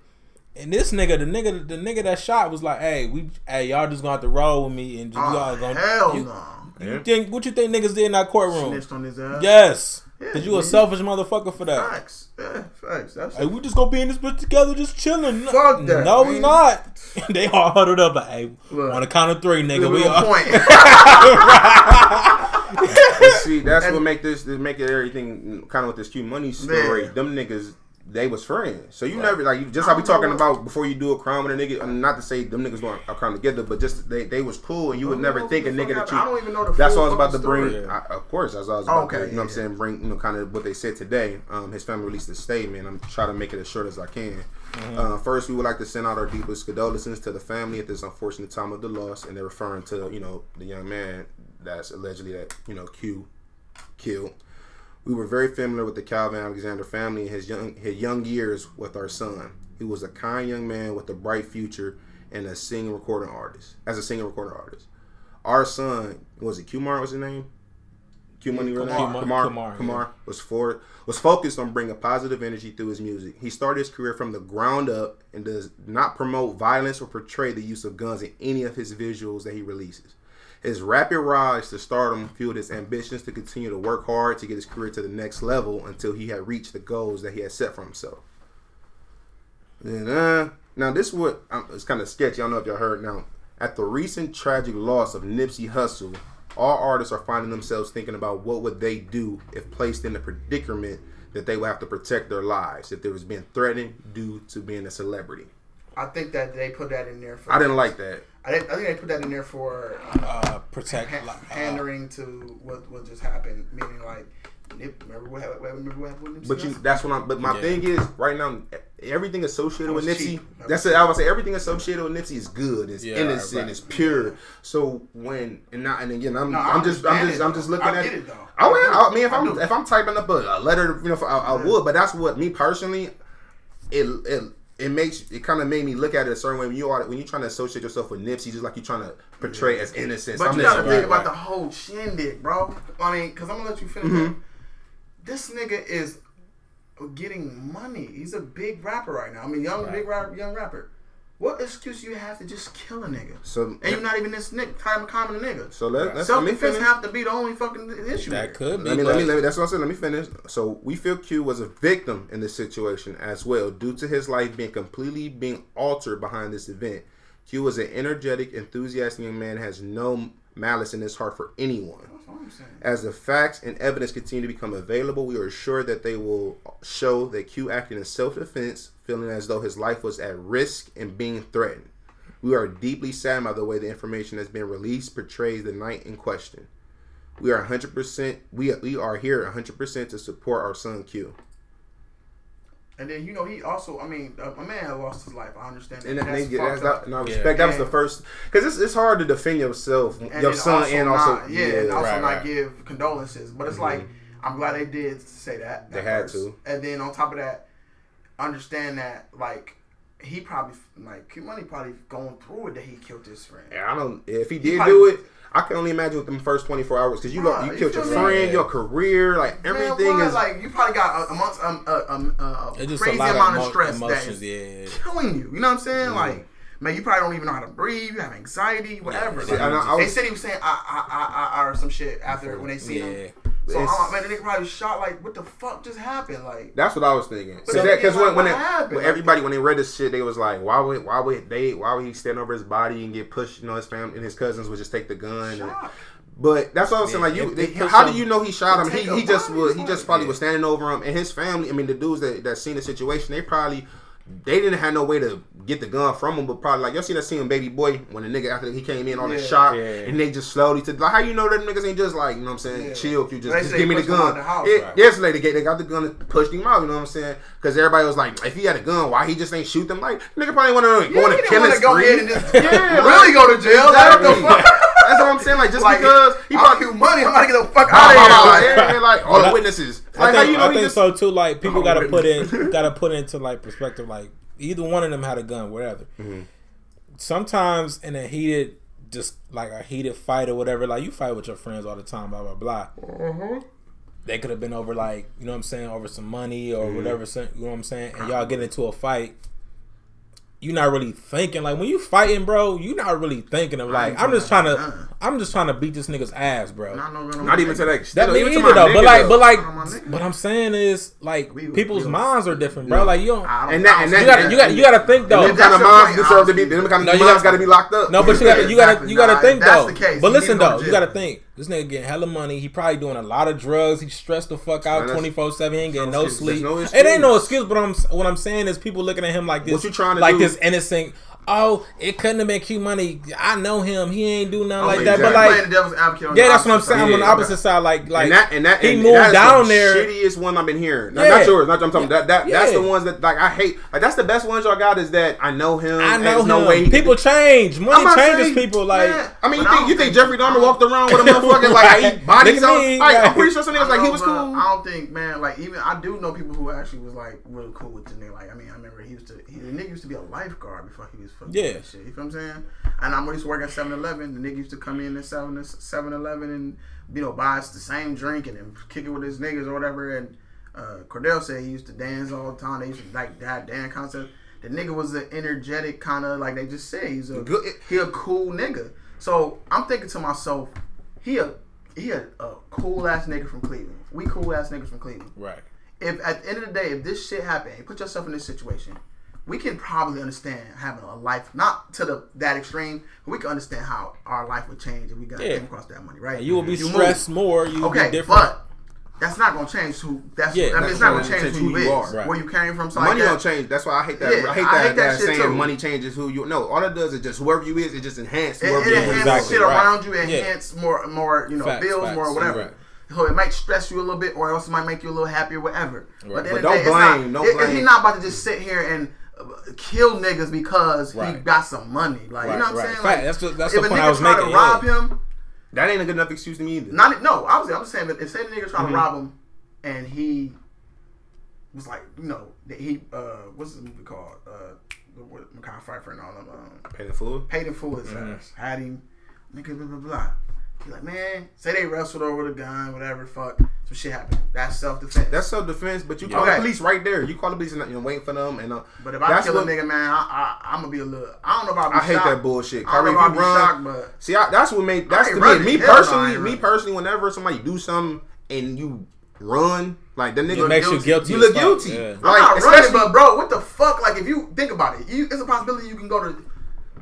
And this nigga, the nigga, the nigga that shot was like, "Hey, we, hey, y'all just gonna have to roll with me, and Oh, y'all gonna." hell you, no. You think what you think niggas did in that courtroom? Snitched on his ass. Yes, Yeah, cause you a selfish motherfucker for that. Facts. Yeah, facts. That's Hey, we just gonna be in this bitch together, just chilling. No- Fuck that, No, we not. they all huddled up. Like, hey, Look. on the count of three, nigga, we we on all. point. And see, that's And- what make this, this make it everything kind of with this Q money story. Yeah. Them niggas, they was friends. So you never like you just how we talking about before you do a crime with a nigga. And not to say them niggas doing a crime together, but just they they was cool, and you would never think a nigga that you. I don't even know the That's what I was about to bring. I, of course, that's what I was about Okay, to. You know what I'm saying? Bring you know kind of what they said today. Um, his family released a statement. I'm trying to make it as short as I can. Mm-hmm. Uh, first, we would like to send out our deepest condolences to the family at this unfortunate time of the loss, and they're referring to you know the young man that's allegedly that you know Q killed. We were very familiar with the Calvin Alexander family in his young his young years with our son. He was a kind young man with a bright future and a singing recording artist. As a singing recording artist, our son was it Kumar was his name? Q Money name? Kumar. Kumar. Kumar, Kumar, yeah. was for was focused on bringing positive energy through his music. He started his career from the ground up and does not promote violence or portray the use of guns in any of his visuals that he releases. His rapid rise to stardom fueled his ambitions to continue to work hard to get his career to the next level until he had reached the goals that he had set for himself. And, uh, now this is what um, it's kind of sketchy. I don't know if y'all heard. Now, at the recent tragic loss of Nipsey Hussle, all artists are finding themselves thinking about what would they do if placed in the predicament that they would have to protect their lives if they was being threatened due to being a celebrity. I think that they put that in there for. I didn't like that. I, think, I think they put that in there for uh, protect. ha- like, uh, pandering to what what just happened. Meaning like, Nip, remember what happened? Remember what happened with Nipsey? But you, that's what I'm. But my Yeah. thing is, right now, everything associated with was Nipsey. That That's it. I would say everything associated with Nipsey is good. It's Yeah, innocent. right, right. It's pure. So when and not and again, I'm No, I I'm just I'm just it, I'm just looking I at get it. it, though. Oh yeah, I I mean, if. I I'm do. if I'm typing up a, a letter, you know, for, I, I Yeah. would. But that's what me personally, it it. It makes it kind of made me look at it a certain way when you are when you're trying to associate yourself with Nipsey, just like you're trying to portray as innocent. But I'm you gotta think right, about right. the whole shindig, bro. I mean, cause I'm gonna let you finish. Mm-hmm. This nigga is getting money. He's a big rapper right now. I mean, young, Right. big rap, young rapper. What excuse you have to just kill a nigga? So And you're not even this nigga, time of common nigga. so let, let's Self let me defense finish. have to be the only fucking issue. that here. could be. Let me, let me, let me, that's what I said. Let me finish. So we feel Q was a victim in this situation as well, due to his life being completely being altered behind this event. Q was an energetic, enthusiastic young man, has no malice in his heart for anyone. That's what I'm saying. As the facts and evidence continue to become available, we are assured that they will show that Q acted in self-defense, feeling as though his life was at risk and being threatened. We are deeply saddened by the way the information that's been released portrays the night in question. We are 100%. We we are here 100% to support our son Q. And then you know he also, I mean, a, a man lost his life. I understand that. And, that, that's they, that's not, up. and I Yeah. respect that was the first because it's, it's hard to defend yourself, and your then son, and also not, yeah, and also Right, not right. give condolences. But it's mm-hmm. like I'm glad they did say that. They had first. to. And then on top of that, understand that like he probably like Q Money probably going through it that he killed his friend. Yeah, I don't. If he did probably- do it, I can only imagine with them first twenty four hours because you Bruh, lo- you you killed your me? friend, Yeah. your career, like Man, everything what? is. like you probably got a, amongst um, uh, um, uh, It's a crazy lot amount of of stress that emotions. is Yeah, killing you. You know what I'm saying? Mm. Like, man, you probably don't even know how to breathe. You have anxiety, whatever. Yeah, Like, and I- I they said he was saying ah ah ah ah or some shit after when they see yeah. him. So It's- I'm like, man, the nigga probably shot. Like, what the fuck just happened? Like, That's what I was thinking. But Because then because again, when, when, it- what happened? when everybody when they read this shit, they was like, why would why would they why would he stand over his body and get pushed? You know, his family and his cousins would just take the gun. And, but that's what I was saying. Like you, it- they, how do you know he shot him? He, he just body, was. He just probably Yeah. was standing over him and his family. I mean, the dudes that that seen the situation, they probably. They didn't have no way to get the gun from him, but probably like y'all seen that scene Baby Boy when the nigga after he came in on the Yeah. shot Yeah. and they just slowly to like how you know that niggas ain't just like you know what I'm saying Yeah. chill you just, just give me the pushed him out gun. the house, It- right. Yesterday they, get- they got the gun and pushed him out. You know what I'm saying? Because everybody was like, if he had a gun, why he just ain't shoot them? Like nigga probably want to go on he a killing wanna go spree. ahead and just yeah, really go to jail. Like, what the Exactly. fuck? That's what I'm saying. Like just Like, because he I'll probably give money. I'm about to get the fuck out blah, blah, of here. yeah, yeah, like all the I- witnesses. I Like how think, you know I think just so too. Like people got to put in, got to put into like perspective. Like either one of them had a gun, whatever. Mm-hmm. Sometimes in a heated, just like a heated fight or whatever, like you fight with your friends all the time, blah blah blah. Mm-hmm. They could have been over like you know what I'm saying, over some money Mm-hmm. or whatever. You know what I'm saying, and y'all get into a fight. You're not really thinking. Like when you fighting, bro, you're not really thinking of like I'm just trying to I'm just trying to beat this nigga's ass, bro. Not, no, no, Not even to that. That me either my though, but like, but like, I'm on my nigga. what I'm saying is like We- people's we- minds are different, bro. Like you don't. Don't- And that- and don't You gotta, you gotta, you gotta think though. Them If kind of your moms point, deserve to be. honestly. Them kind of you moms got- got to be locked up. No, but you gotta, you gotta, you gotta think though. but listen to go to though, you gotta think. This nigga getting hella money. He probably doing a lot of drugs. He stressed the fuck out twenty four seven. He ain't getting no no sleep. No it ain't no excuse. But I'm what I'm saying is people looking at him like this. What you trying to like do? this innocent. Oh, it couldn't have been Q money. I know him. He ain't do nothing Oh, like so that. you But playing like, the devil's advocate yeah, that's what I'm saying. side. I'm on the opposite okay. side. Like, like and that and that he and moved that's down the there. Shittiest one I've been hearing. Not, Yeah. not yours. Not I'm talking. That, that that's the ones that like I hate. Like that's the best ones y'all got is that I know him. I know him. no way people could- change. Money changes saying- people. Like, Yeah. I mean, you think you think think- Jeffrey Dahmer walked around with a motherfucking like he bodies on? Like, I'm right. pretty sure some niggas like he was cool. I don't think, man. Like even I do know people who actually was like really cool with the nigga. Like I mean, I remember he used to. He, the nigga used to be a lifeguard before he was Yeah. that shit. You feel what I'm saying? And I'm used to work at 7-Eleven. The nigga used to come in at 7 7-Eleven and you know buy us the same drink and then kick it with his niggas or whatever. And uh, Cordell said he used to dance all the time. They used to like that dance concept. The nigga was an energetic kind of like they just said he's a Good- he a cool nigga. So I'm thinking to myself, he a he a, a cool ass nigga from Cleveland. We cool ass niggas from Cleveland. right. If at the end of the day, if this shit happened, put yourself in this situation, we can probably understand having a life not to the that extreme, but we can understand how our life would change if we got Yeah. came across that money, right? And you will be move. stressed more. You Okay, be different. but that's not gonna change who. That's Yeah, I mean, that's it's not not gonna change gonna who you, who you is, are. Right. where you came from. So Money like don't change. That's why I hate that. Yeah, I hate I that, hate that that, shit saying too. money changes who you. No, all it does is just whoever you is. It just enhance It, whoever it you enhances is. exactly, shit right. around you, Yeah. enhance more, more you know, Facts, bills, facts, more whatever. right. So it might stress you a little bit, or else it might make you a little happier, whatever. But, at the end But don't day, blame, not, don't it- blame. He's not about to just sit here and kill niggas because he got some money. Like you know what I'm right. saying? Like, that's the- that's if the a point I was making, to rob yeah. him, That ain't a good enough excuse to me either. not no. Obviously, I'm saying that if say the nigga trying Mm-hmm. to rob him and he was like, you know, that he uh, what's the movie called? Uh, the what Mekhi Phifer and all them. Um, Pay the fool. paid him for his Mm-hmm. ass. Had him, nigga, blah, blah, blah. He like, man, say they wrestled over the gun, whatever, fuck. Some shit happened. That's self defense. That's self defense, but you call Okay. the police right there. You call the police and you know, waiting for them, and uh, but if I that's kill what- a nigga, man, I, I, I'm gonna be a little. I don't know about. I hate that bullshit. I don't know if you run, shocked, but see, I, that's what made that's ain't to running. me. Me Hell no, personally, me personally, whenever somebody do something and you run, like the nigga It makes you guilty. guilty. You look guilty. yeah. I'm Like, not running. especially- But bro, what the fuck? Like, if you think about it, you, it's a possibility you can go to.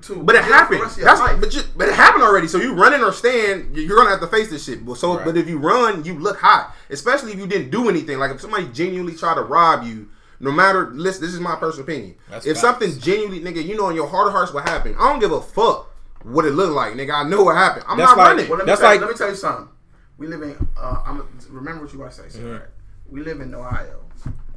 To But it happened. the rest of your That's life. but you, but it happened already. So you running or stand, you're gonna have to face this shit. But So, Right. but if you run, you look hot. Especially if you didn't do anything. Like if somebody genuinely try to rob you, no matter. Listen, this is my personal opinion. That's if facts. something genuinely, nigga, you know in your heart of hearts what happened. I don't give a fuck what it looked like, nigga. I know what happened. I'm That's not like- running. Well, let me That's tell, like- let me tell you something. We live in. Uh, I'm remember what you want to say. Mm-hmm. right? We live in Ohio.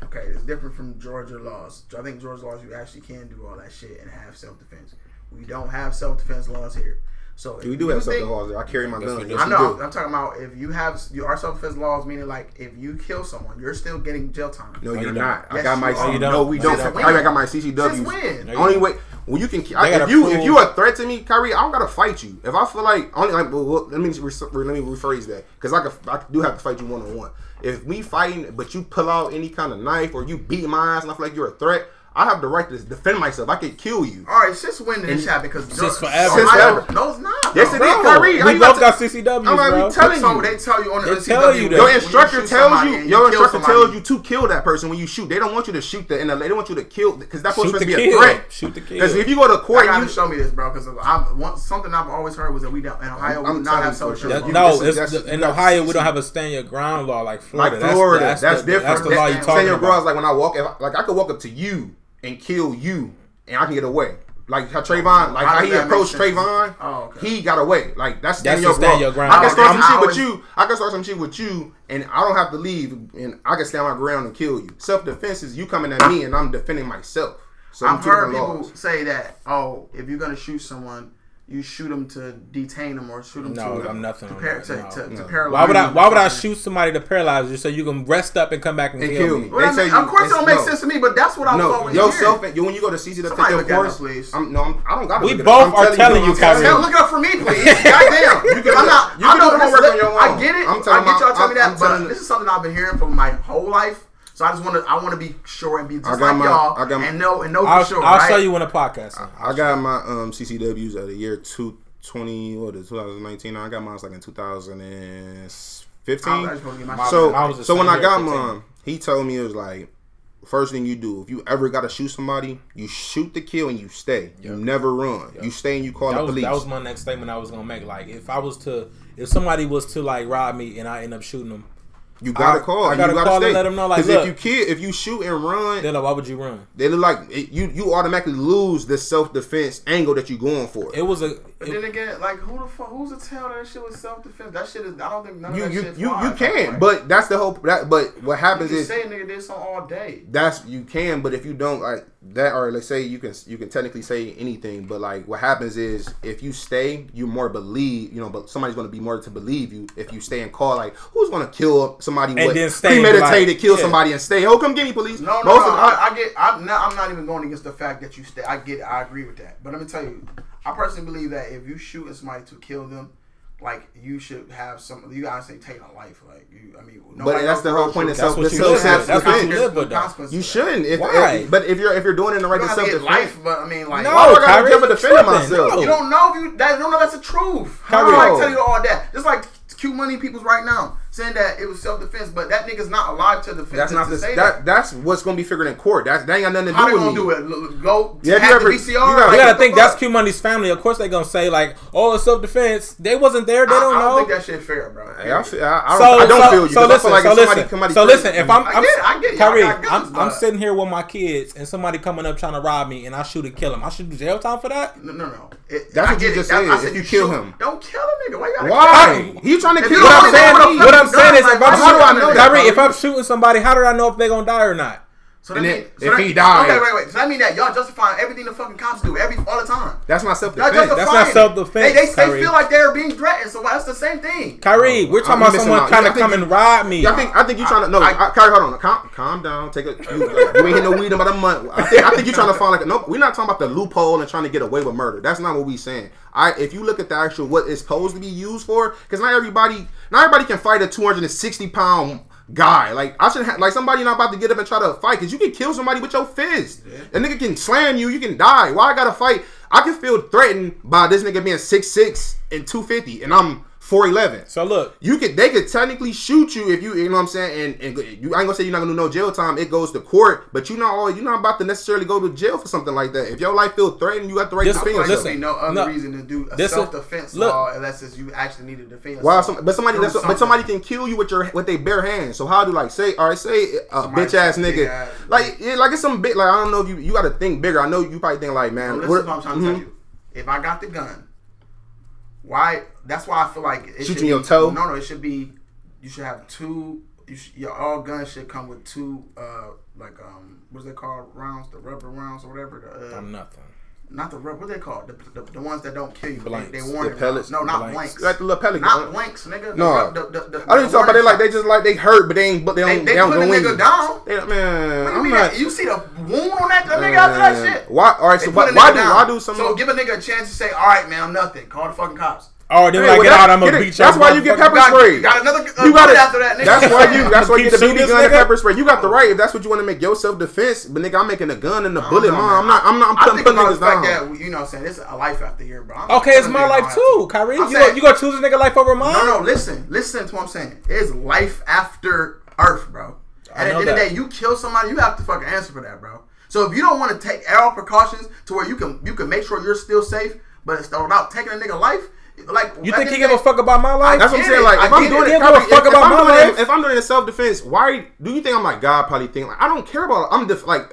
Okay, it's different from Georgia laws. I think Georgia laws you actually can do all that shit and have self defense. We don't have self defense laws here. So if we do have think- something laws. I carry my gun. Yes, I know. do. I'm talking about if you have you are self defense laws, meaning like if you kill someone, you're still getting jail time. No, you you're don't. not. I got my. you are. Oh, you don't. No, we don't. don't. I got my CCW. When? No, Only way when you can. I, if you if you a threat to me, Kyrie, I don't gotta fight you. If I feel like only like, well, well, let me re- let me rephrase that because I could I do have to fight you one on one. If we fighting, but you pull out any kind of knife or you beat my ass and I feel like you're a threat, I have the right to defend myself. I could kill you. All right, since when did this happen? Because Since forever. Since forever. No, it's not. Yes, bro. it is, Bro, Kyrie. We both got to- CCWs, I'm bro. already telling you. they tell you on the They CW, tell you that. when Your you instructor shoot tells somebody you. Your instructor somebody- tells you to kill that person when you shoot. They don't want you to shoot the. And they don't want you to kill because that's supposed to the be a kill. threat. Shoot the kill. Because if you go to I court, gotta you show me this, bro. Because I've something I've always heard was that we don't in Ohio I'm we do not telling have social. sure. That- You- no, this is- it's that's- the, in Ohio we don't have a stand your ground law like Florida. like Florida. That's, the, different. That's the law you That- talking Stand your about. ground is like when I walk, if, like I could walk up to you and kill you, and I can get away. Like how Trayvon, oh, like How how he approached make? Trayvon, Oh, okay. he got away. Like that's standing That's your the stand ground. your ground. I can start I some shit always- with you. I can start some shit with you, and I don't have to leave, and I can stand my ground and kill you. Self defense is you coming at me, and I'm defending myself. So I've two heard people laws. say that. Oh, if you're gonna shoot someone, you shoot them to detain them or shoot them No, to I'm nothing to, par- to, no. to, to paralyze. Why would I? them Why would I shoot somebody to paralyze you so you can rest up and come back and, And kill, kill me? me. Well, I mean, say of course, it don't make no. sense to me, but that's what I was No, always yourself. hearing. You when you go to CC to take Somebody your look at course. us, please. I'm no, I'm, I don't got to. We look both I'm are telling you, I'm Kyrie. Hell, look it up for me, please. Goddamn. You can I'm not. you I can know do the this. on your own. I own. get it. I'm i telling get y'all my- tell me I'm- that, I'm but uh, this is something I've been hearing for my whole life. So So I just want to I want to be sure and be just I got like my- y'all I got my- and know and know I'll, for sure. I'll right? show you in the podcast. on. I got my um CCWs out of the year two twenty what is it, 2019. I got mine like in 2015. I was supposed to get my So I was so when I got mine, he told me it was like first thing you do if you ever got to shoot somebody, you shoot the kill and you stay. You never run. You stay and you call that the was, police. that was my next statement I was gonna make. Like if I was to, if somebody was to like rob me and I end up shooting them, you gotta I- call. I gotta you gotta call and stay. let 'em know, like, 'Cause if you kill, if you shoot and run, they're like, "Why would you run?" they look like it, you. You automatically lose the self defense angle that you're going for. It was a. But it- then again, like who the fuck? Who's to tell that shit was self defense? That shit is. I don't think none you of that you shit you, flies. you can, Like, but that's the whole. That, but what you happens can is say a nigga did something all day. that's you can, but if you don't like that, or let's say you can you can technically say anything, but like what happens is if you stay, you more believe, you know, but somebody's going to be more to believe you if you stay and call like who's going to kill somebody And what, then stay premeditated, like, kill yeah. somebody and stay. Oh, come get me, police. No, no, Most no. of- I, I get. I'm not. I'm not even going against the fact that you stay. I get. I agree with that. But let me tell you, I personally believe that if you shoot at somebody to kill them, like you should have some. You gotta say take a life. Like you. I mean, nobody that's the the whole point of truth. That's self. what you self live with. That's what you defense. live with, though. Consequences You shouldn't. If, Why? if- but if you're if you're doing it in the right You to don't self to get life, but I mean, like, No, why do I gotta Kyrie, jump you defending tripping. myself? No. You don't know if you that don't know that's the truth. How do I tell you all that? Just like Q Money people's right now saying that it was self defense, but that nigga's not alive to defend. That's to, not to the say that, That's what's gonna be figured in court. That's that ain't got nothing to How they do with gonna me. do it? L- l- Go Yeah, have hack you the ever- VCR? you gotta- you gotta think that's fuck? Q Money's family. Of course, they gonna say like, "Oh, it's self defense." They wasn't there. They I, don't I don't know. think that shit fair, bro. Hey, I, feel, I, I so, don't, I don't so, feel you. So 'cause I listen, feel like so if somebody, listen, somebody so kills listen. you- If I'm, I I'm get it, I get. Y'all Kyrie, got guns, I'm, I'm but- sitting here with my kids, and somebody coming up trying to rob me, and I shoot and kill him. I should do jail time for that. No, no, no. It, That's I what get you it. just That- said. I said If you kill shoot. him. don't kill a nigga. Why you gotta Why? He trying to If kill you What don't I'm know saying, what the what I'm saying is, if I'm why do I shooting, know that, Kyrie, bro? if I'm shooting somebody, how do I know if they're gonna die or not? So And that then mean, so if that, he died- okay, wait, wait. So that mean that y'all justifying everything the fucking cops do every all the time. That's not self defense. That's not it. self-defense, They, they, they feel like they're being threatened, so that's the same thing. Kyrie, oh, we're talking I'm about someone out. trying to come you- and rob me. I think I think you trying to no. I- I, Kyrie, hold on. Calm, calm down. Take a. You, you ain't hit no weed in about a month. I think I think you trying to find like a, no. We're not talking about the loophole and trying to get away with murder. That's not what we saying. I if you look at the actual what it's supposed to be used for, because not everybody not everybody can fight a 260 pound guy. Like I should have like somebody not about to get up and try to fight because you can kill somebody with your fist. A nigga can slam you, you can die. Why I gotta fight? I can feel threatened by this nigga being six six and 250 and I'm 4'11. So look, You could they could technically shoot you if you you know what I'm saying and, and you I ain't gonna say you're not gonna do no jail time. It goes to court, but you not all you're not about to necessarily go to jail for something like that. If your life feels threatened, you got the right This- to I feel defend like yourself. there'd no other no. reason to do a This self defense law unless it's you actually need to defend yourself. Wow, some, but somebody that's, but somebody can kill you with your with their bare hands. So how do like say all right say a Somebody bitch ass nigga ass- like yeah, like it's some bit like I don't know if you you got to think bigger. I know you probably think like man. Now, what- listen what I'm trying to mhm. tell you. If I got the gun, why? That's why I feel like it Shoot should you in your be- toe? No, no, it should be. You should have two. You should, your all guns should come with two. Uh, like um, what's they called? Rounds, the rubber rounds or whatever. The, uh, I'm nothing. not the rubber. What they called? The, the, the ones that don't kill you. Blanks. They, they The pellets? No, not Blanks. blanks. Like the little pellet Not gun. blanks, nigga. No. The, the, the, I didn't the talk about they like they just like they hurt, but they ain't but they don't They, they, they don't put the go in nigga you. down. They, man, What do you I'm mean not. that? You see the wound on that, that nigga after that shit? Why? All right, They so why, why do down. why do some? So give a nigga a chance to say, "All right, man, I'm nothing." Call the fucking cops. Oh, then Hey, when I well, get that- out, I'm gonna beat your That's why you get pepper got, spray. got another uh, You got it. after that, nigga. That's why you. That's why you get the BB gun and pepper spray. You got the right if that's what you want to make your self defense. But nigga, I'm making a gun and a bullet, know, mom. man. I'm not. I'm not. I'm I putting, think putting about niggas the fact down. that you know, what I'm saying it's a life after here, bro. I'm Okay, it's my life too, to. Kyrie. I'm You saying- go, you gonna choose a nigga life over mine? No, no, listen, listen to what I'm saying. It's life after Earth, bro. At the end of the day, you kill somebody, you have to fucking answer for that, bro. So if you don't want to take all precautions to where you can you can make sure you're still safe, but it's without taking a nigga life, like You think he give a fuck about my life? That's what I'm saying. Like, if I'm doing it. it, Give a fuck if, I'm my doing it, if I'm doing it in self defense, why do you think I'm like God? Probably think like I don't care about. I'm just like.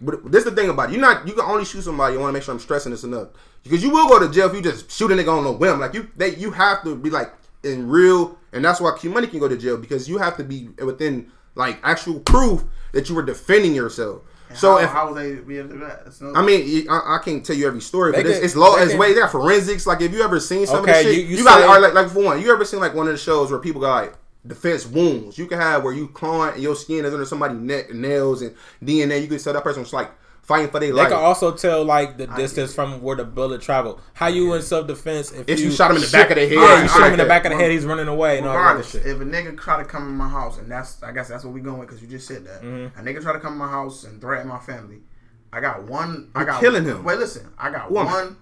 But this is the thing about it. You not. You can only shoot somebody. You want to make sure I'm stressing this enough because you will go to jail if you just shoot a nigga on a whim. Like you, they, you have to be like in real, and that's why Q Money can go to jail because you have to be within like actual proof that you were defending yourself. So how, if how would they be able to do that? No- I mean, I, I can't tell you every story, but it's, can- it's law they as way. They got forensics. Like, if you ever seen some Okay, of this you- shit, you you, got say- or like, like for one, you ever seen like one of the shows where people got like defense wounds? You can have where you clawing and your skin is under somebody's neck, nails and DNA. You can tell that person was like fighting for their life. They can also tell like the distance from where the bullet traveled. How you in self defense if, If you shot him in the back of the head, Yeah, you shot him in the back of the head. He's running away and all that shit. if a nigga try to come in my house, and that's I guess that's what we going with because you just said that. Mm-hmm. A nigga try to come in my house and threaten my family. I got one. I You're got killing him. Wait, listen. I got Woman. one.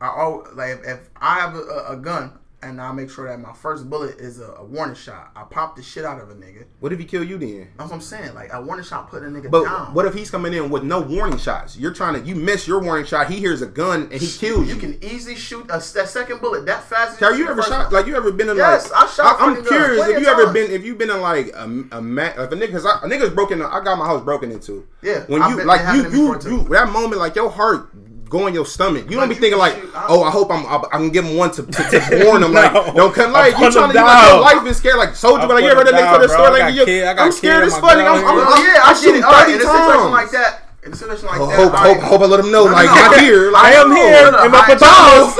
I oh like if, if I have a, a gun and I make sure that my first bullet is a, a warning shot, I pop the shit out of a nigga. what if he kill you then? That's what I'm saying. Like a warning shot put a nigga But down. what if he's coming in with no warning shots? You're trying to you miss your warning shot. He hears a gun and he kills you. you can easily shoot a, second bullet that fast. as Have you ever shot one. like you ever been in Yes, like I shot I, am curious if you ever been if you've been in like a, a ma- if a nigga cause I, a nigga's broken I got my house broken into Yeah, when you like you you you that moment like your heart go in your stomach you don't But be thinking like shoot- I- oh I hope I'm I, I can give him one to, to, to warn him like No. don't come like you put trying to him you like your life is scared like soldier I but like you put ever him heard that nigga down, tell the bro. story I like got you kid- I got I'm scared in as fuck. I'm, gun. I'm, I'm, oh, yeah, I I'm get it. All right, 30 in a situation times. like that, in a situation like Oh, that, hope, I- hope, hope I let him know, No, like, no, not no. here. I am here in my I- pajamas.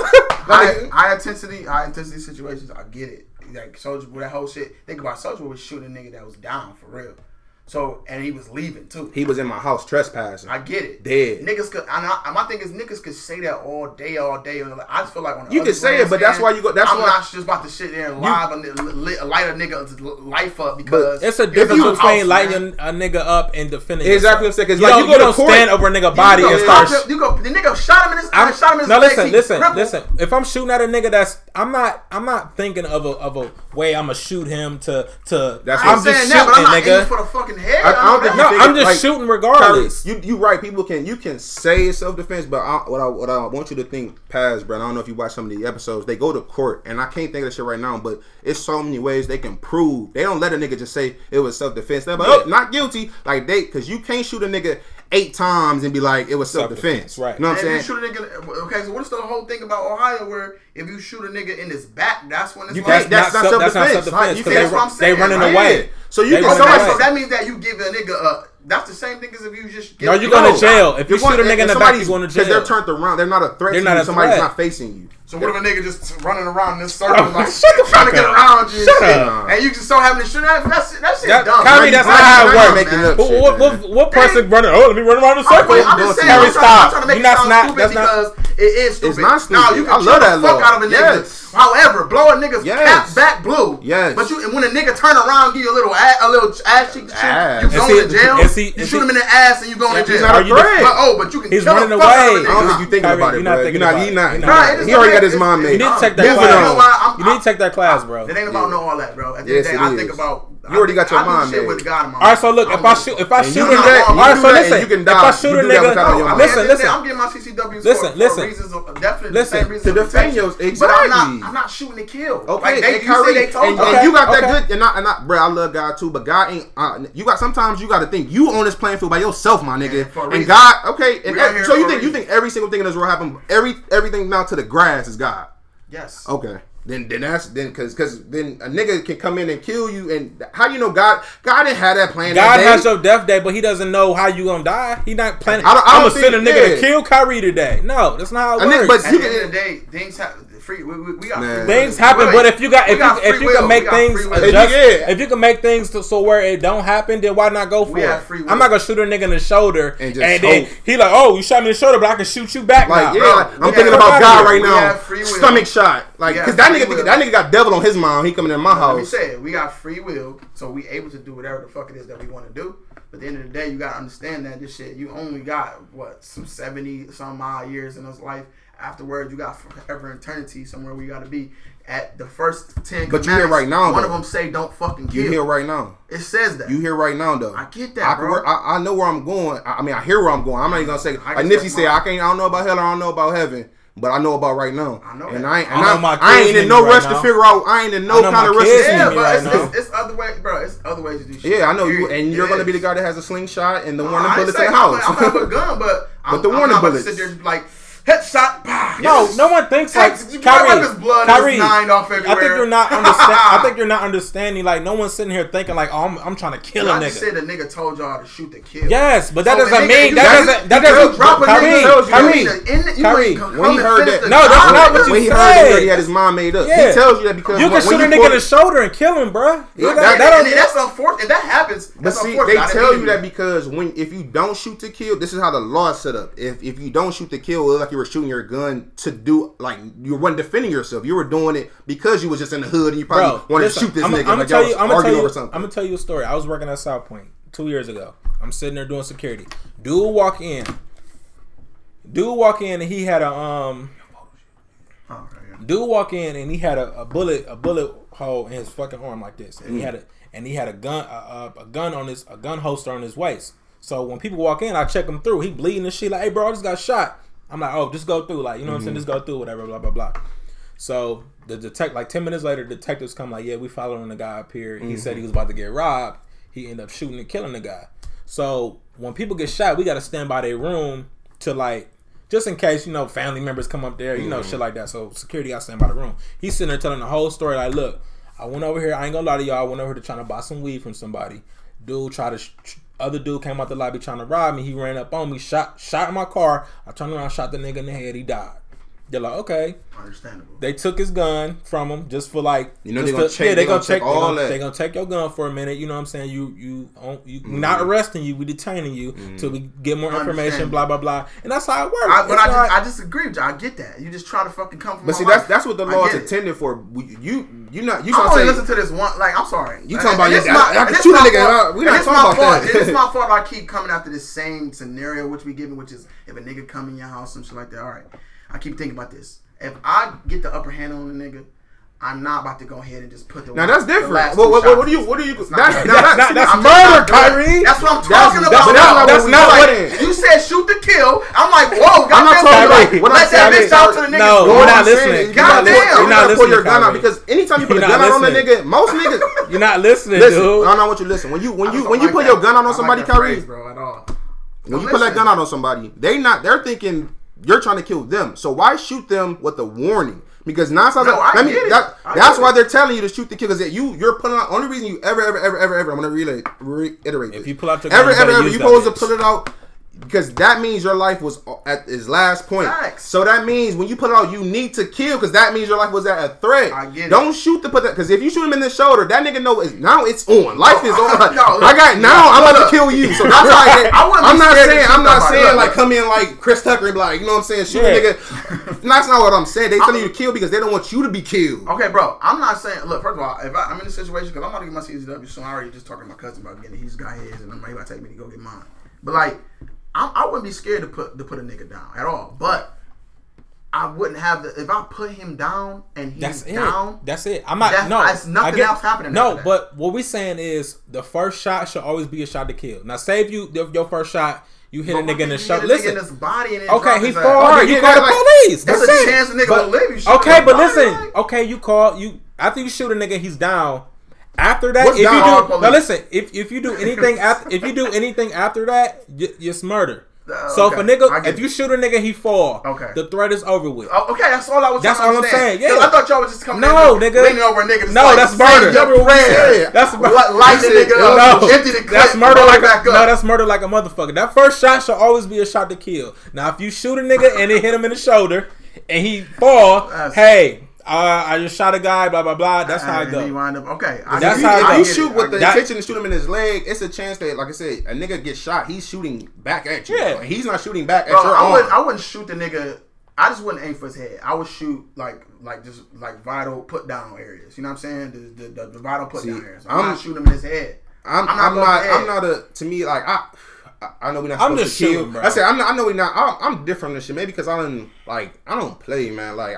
high, high intensity, high intensity situations. I get it. Like soldier with that whole shit. Think about soldier was shooting a nigga that was down for real. So and he was leaving too. He was in my house trespassing. I get it. Dead. Niggas could. And I, my thing is, niggas could say that all day, all day. I just feel like when the You other can say it, but that's why you go- that's why I'm why- not just about to sit there and live a, li- light a nigga's life up because It's a difference between lighting a nigga up and defending Exactly yourself. what I'm saying, 'cause, you like, don't, you go to don't court- stand over a nigga body you and go, start. pop you go. The nigga shot him in his. I'm, shot him in his no, legs, listen, he listen, crippled. listen. If I'm shooting at a nigga, that's I'm not. I'm not thinking of a of a way I'm gonna shoot him to to. That's I'm I'm saying just that, but I'm shooting, not aiming nigga. for the fucking head. I, I don't think. No, think I'm it- just like, shooting regardless. You you right. People can you can say it's self defense, but I, what I what I want you to think past, bro. I don't know if you watch some of the episodes. They go to court, and I can't think of that shit right now. But it's so many ways they can prove. They don't let a nigga just say it was self defense. They're like, Yeah. oh, not guilty. Like they, because you can't shoot a nigga eight times and be like it was self defense. Right. You know what I'm saying? you shoot a nigga, okay. So what's the whole thing about Ohio where if you shoot a nigga in his back, that's when it's You like. That's, not self- self that's not defense. self-defense, you 'cause. That's what I'm saying. they running right? away. So you They can. running Okay, away. so that means that you give a nigga a. That's the same thing as if you just. Give No, you nigga going to jail. If you You're shoot a nigga in the back, somebody's- he's going to 'cause jail. Because they're turned around. They're not a threat. They're to not you. a Somebody's threat. not facing you. So what if a nigga just running around in this circle, like Shut the trying to fuck get around you, and, Shut shit, up. and you just so happen to shoot that? That's that shit That- dumb. Kyrie, that's not how it running works. Making man. up What, what, what, what person running? Oh, let me run around the circle. I'm just Doing saying, Harry, I'm trying, I'm stop. trying to make You it not- sound that's not- because it is stupid. not Now stupid. you can I kill love the that fuck law. out of a nigga. Yes. However, blow a nigga's Yes. cap back blue. Yes. But you when a nigga turn around, give you a little ass, a little ass cheek to shoot, Ass. you And going to jail. and see- you and shoot see- him in the ass and you going to He's jail. not a Are you just- threat. But oh, but you can He's kill running the fuck out of a away. nigga. I don't think you thinking Kyrie, about it, you're not thinking about it. You're he not. Nah, not- He already got his It's- mind made. You need to take that class. on. You? I'm- You need to check that class, bro. It ain't about no all that, bro. At the end of the day, I think about. You already got your I mind shit made. with God in my All right, so look, if don't I shoot, if I shoot a nigga, you all do right, so that, listen, you can if die. I shoot You a do that nigga, without your mind. listen, I'm listen. I'm getting my CCWs Listen, for, listen. for reasons of definitely Listen, the same reasons to defend protection. yours- But I'm not. I'm not shooting to kill. Okay, like they, and you Kyrie, say they told and, you. and Okay, you got okay. that good, and not, and not, bro. I love God too, but God ain't. Uh, you got sometimes you got to think you on this playing field by yourself, my nigga. Yeah, for a and. God, okay, and We out ev- here so you think you think every single thing in this world happen, every everything down to the grass is God. Yes. Okay. Then, then that's then because because then a nigga can come in and kill you and how you know God God didn't have that plan. God that has your death day, but He doesn't know how you gonna die. He not planning. I don't- I I'm don't gonna send a nigga yeah. to kill Kyrie today. No, that's not how it A nigga- but At you the end of the day, things happen. Free. We, we, we got free. Things happen, but if you got We if you if free you can make things free will. adjust, Yeah. if you can make things to, so where it don't happen, then why not go for We it? have free will. I'm not gonna shoot a nigga in the shoulder And and, just then he like, oh, you shot me in the shoulder, but I can shoot you back Like now. yeah, Bro, like, I'm have- thinking about God here. right now. have free will. Stomach shot, like because that nigga will. that nigga got devil on his mind. He coming in my Let me house. say it. We got free will, so we able to do whatever the fuck it is that we want to do. But at the end of the day, you gotta understand that this shit. You only got what some seventy some odd years in this life. Afterwards, you got forever eternity somewhere we gotta be. At the first ten, But you here right now, One though. of them say, "Don't fucking kill." You here right now. It says that. You here right now though. I get that, I, bro. work- I, I know where I'm going. I, I mean, I hear where I'm going. I'm not even gonna say. I Like can Nipsey said, I can't. I don't know about hell. I don't know about heaven. But I know about right now. I know and that. I ain't. I And know I, my I ain't in no me right rush to figure out. I ain't in no kind of rush to see yeah, me me. but right it's, now. it's, it's other ways, bro. It's other ways to do shit. Yeah, I know you. And you're It gonna be the guy that has a slingshot and the I warning bullets in saying the house. I'm gonna have a gun, but I'm, the I'm warning not about bullets. to sit there like, headshot. Bah, No, no one thinks like Takes- Kyrie. his blood, Kyrie, nine off I think you're not understand. I think you're not understanding. Like no one's sitting here thinking like, oh, I'm, I'm trying to kill a I just nigga. said the nigga told y'all to shoot the kill. Yes, but that So doesn't nigga- mean you that guys- doesn't that you doesn't. drop a Kyrie, nigga, tells you Kyrie, in the- you Kyrie, When he heard that, No, that's not what you when he said. heard that, he had his mind made up. Yeah. He tells you that because you can shoot a nigga in the shoulder and kill him, bruh. You Yeah, got- that, that and don't- that's unfortunate. If that happens, But see, they tell you that because when if you don't shoot to kill, this is how the law is set up. If if you don't shoot to kill, it look like you were shooting your gun to do like you weren't defending yourself. You were doing it because you was just in the hood and you probably Bro, wanted listen, to shoot this I'm, nigga. I'm gonna like tell y'all you. I'm gonna tell arguing you. over I'm gonna tell you a story. I was working at South Pointe two years ago. I'm sitting there doing security. Dude walk in. Dude walk in and he had a um. Oh, yeah. Dude walk in and he had a, a bullet a bullet hole in his fucking arm like this, and he had a and he had a gun a, a, a gun on his a gun holster on his waist. So when people walk in, I check him through. He bleeding and shit. Like, hey, bro, I just got shot. I'm like, oh, just go through. Like, you know what I'm saying? Mm-hmm. Just go through. Whatever. Blah blah blah. So the detect like ten minutes later, detectives come like, yeah, we following the guy up here. He said he mm-hmm. was about to get robbed. He ended up shooting and killing the guy. So when people get shot, we got to stand by their room to like. Just in case, you know, family members come up there, you know, shit mm-hmm. like that. So security got to stand by the room. He's sitting there telling the whole story. Like, look, I went over here. I ain't gonna lie to y'all. I went over here to trying to buy some weed from somebody. Dude tried to. Sh- other dude came out the lobby trying to rob me. He ran up on me, shot, shot in my car. I turned around, shot the nigga in the head. He died. They're like, okay. Understandable. They took his gun from him just for like, You know just they gonna to- check- yeah, they they gonna gonna check check they all gonna, that. they gonna take your gun for a minute. You know what I'm saying? You you you Mm-hmm. not arresting you, we detaining you till we get more information. Blah blah blah, and that's how it works. I, but I, not- just, I disagree with you. I get that. You just try to fucking come from. But my see, that's life. that's what the law is get it. intended for. We- You you not you I trying only to listen to this one. Like, I'm sorry. You talking about And your it's dad- I can shoot a my nigga, fault. we not And it's talking my about fault. that. It's my fault. I keep coming after this same scenario, which we given, which is if a nigga come in your house and shit like that. All right, I keep thinking about this. If I get the upper hand on a nigga, I'm not about to go ahead and just put the. now that's different. last What, two what, what do you what do you It's that's not now that's, That's- that's murder, not. Kyrie. That's what I'm That's- talking that's about. not No, what we not doing. what- you said shoot to kill. I'm like, whoa, I'm not talking like, about- what let that saying bitch is- out to the niggas. No, Go you're not I'm saying listening. is You're You not gotta listening. pull- You're you not gotta pull your listening, gun out Kyrie. because anytime you put a You're gun not out on a listening. nigga, most niggas You're not listening, listen. dude. I don't want you to listen. When you when you when you put your gun out on somebody, like Kyrie, bro, at all. when you put that gun out on somebody, they not they're thinking you're trying to kill them. So why shoot them with a warning? Because nine times No, out- I let me get it. that, I that's get why it. they're telling you to shoot the kill because you you're putting out only reason you ever ever ever ever ever I'm gonna relay, reiterate If this. you pull out your gun, ever you ever ever you that supposed to bitch. put it out because that means your life was at its last point. Facts. So that means when you put it out, you need to kill because that means your life was at a threat. I get it. Don't shoot to put that because if you shoot him in the shoulder, that nigga know it's now it's on. Life is on. No, I got now. I'm about to kill you. So that's why I I'm not saying I'm not saying Look, like look. come in like Chris Tucker and be like you know what I'm saying shoot Yeah. a nigga. That's not what I'm saying. They telling you to kill because they don't want you to be killed. Okay, bro. I'm not saying. Look, first of all, if I, I'm in a situation because I'm about to get my CCW soon. I already just talking to my cousin about getting. it. He just got his, and I'm about to take me to go get mine. But like, I'm, I wouldn't be scared to put to put a nigga down at all. But I wouldn't have the if I put him down and he's That's it. down. That's it. I'm not. That's- no, that's nothing I get- else happening No, but what we saying is the first shot should always be a shot to kill. Now, save you your first shot, you hit a nigga in the shoulder. Listen, in his body and okay, he fall. Oh, you call the like- police. There's That's a it. chance the nigga But- will live. You Okay, but body, listen. like- Okay, you call you after you shoot a nigga, he's down. After that, What's if you do now, listen. If if you do anything after if you do anything after that, y- it's murder. Uh, so if a nigga, if you shoot a nigga, he fall. Okay. the threat is over with. Oh, okay, that's all I was. That's all I'm saying, yeah. I thought y'all was just coming No, in nigga. leaning over a nigga. No, like, that's murder. your That's what we prayers. said. That's murder. Light the He nigga up, No, empty the clip, that's murder like back up. no, that's murder like a motherfucker. That first shot should always be a shot to kill. Now, if you shoot a nigga and it hit him in the shoulder and he fall, That's- hey, uh, I just shot a guy, blah blah blah. That's how it And he goes. wind up. Okay, I That's get how it. it I If you goes. get shoot with the get it. intention to shoot him in his leg, it's a chance that, like I said, a nigga gets shot. He's shooting back at you. Yeah. Like, he's not shooting back at Bro, your I arm. wouldn't. I wouldn't shoot the nigga. I just wouldn't aim for his head. I would shoot like like just like vital put down areas. You know what I'm saying? The the, the, the vital put down areas. I'm, I'm- not shooting him in his head. I'm, I'm I'm not not. I'm not, a. To me, like I. I- I know we're not I'm supposed just to kill. shooting, bro. I said I'm not, I know we not. I'm, I'm different from this shit. Maybe because I don't like. I don't play, man. Like,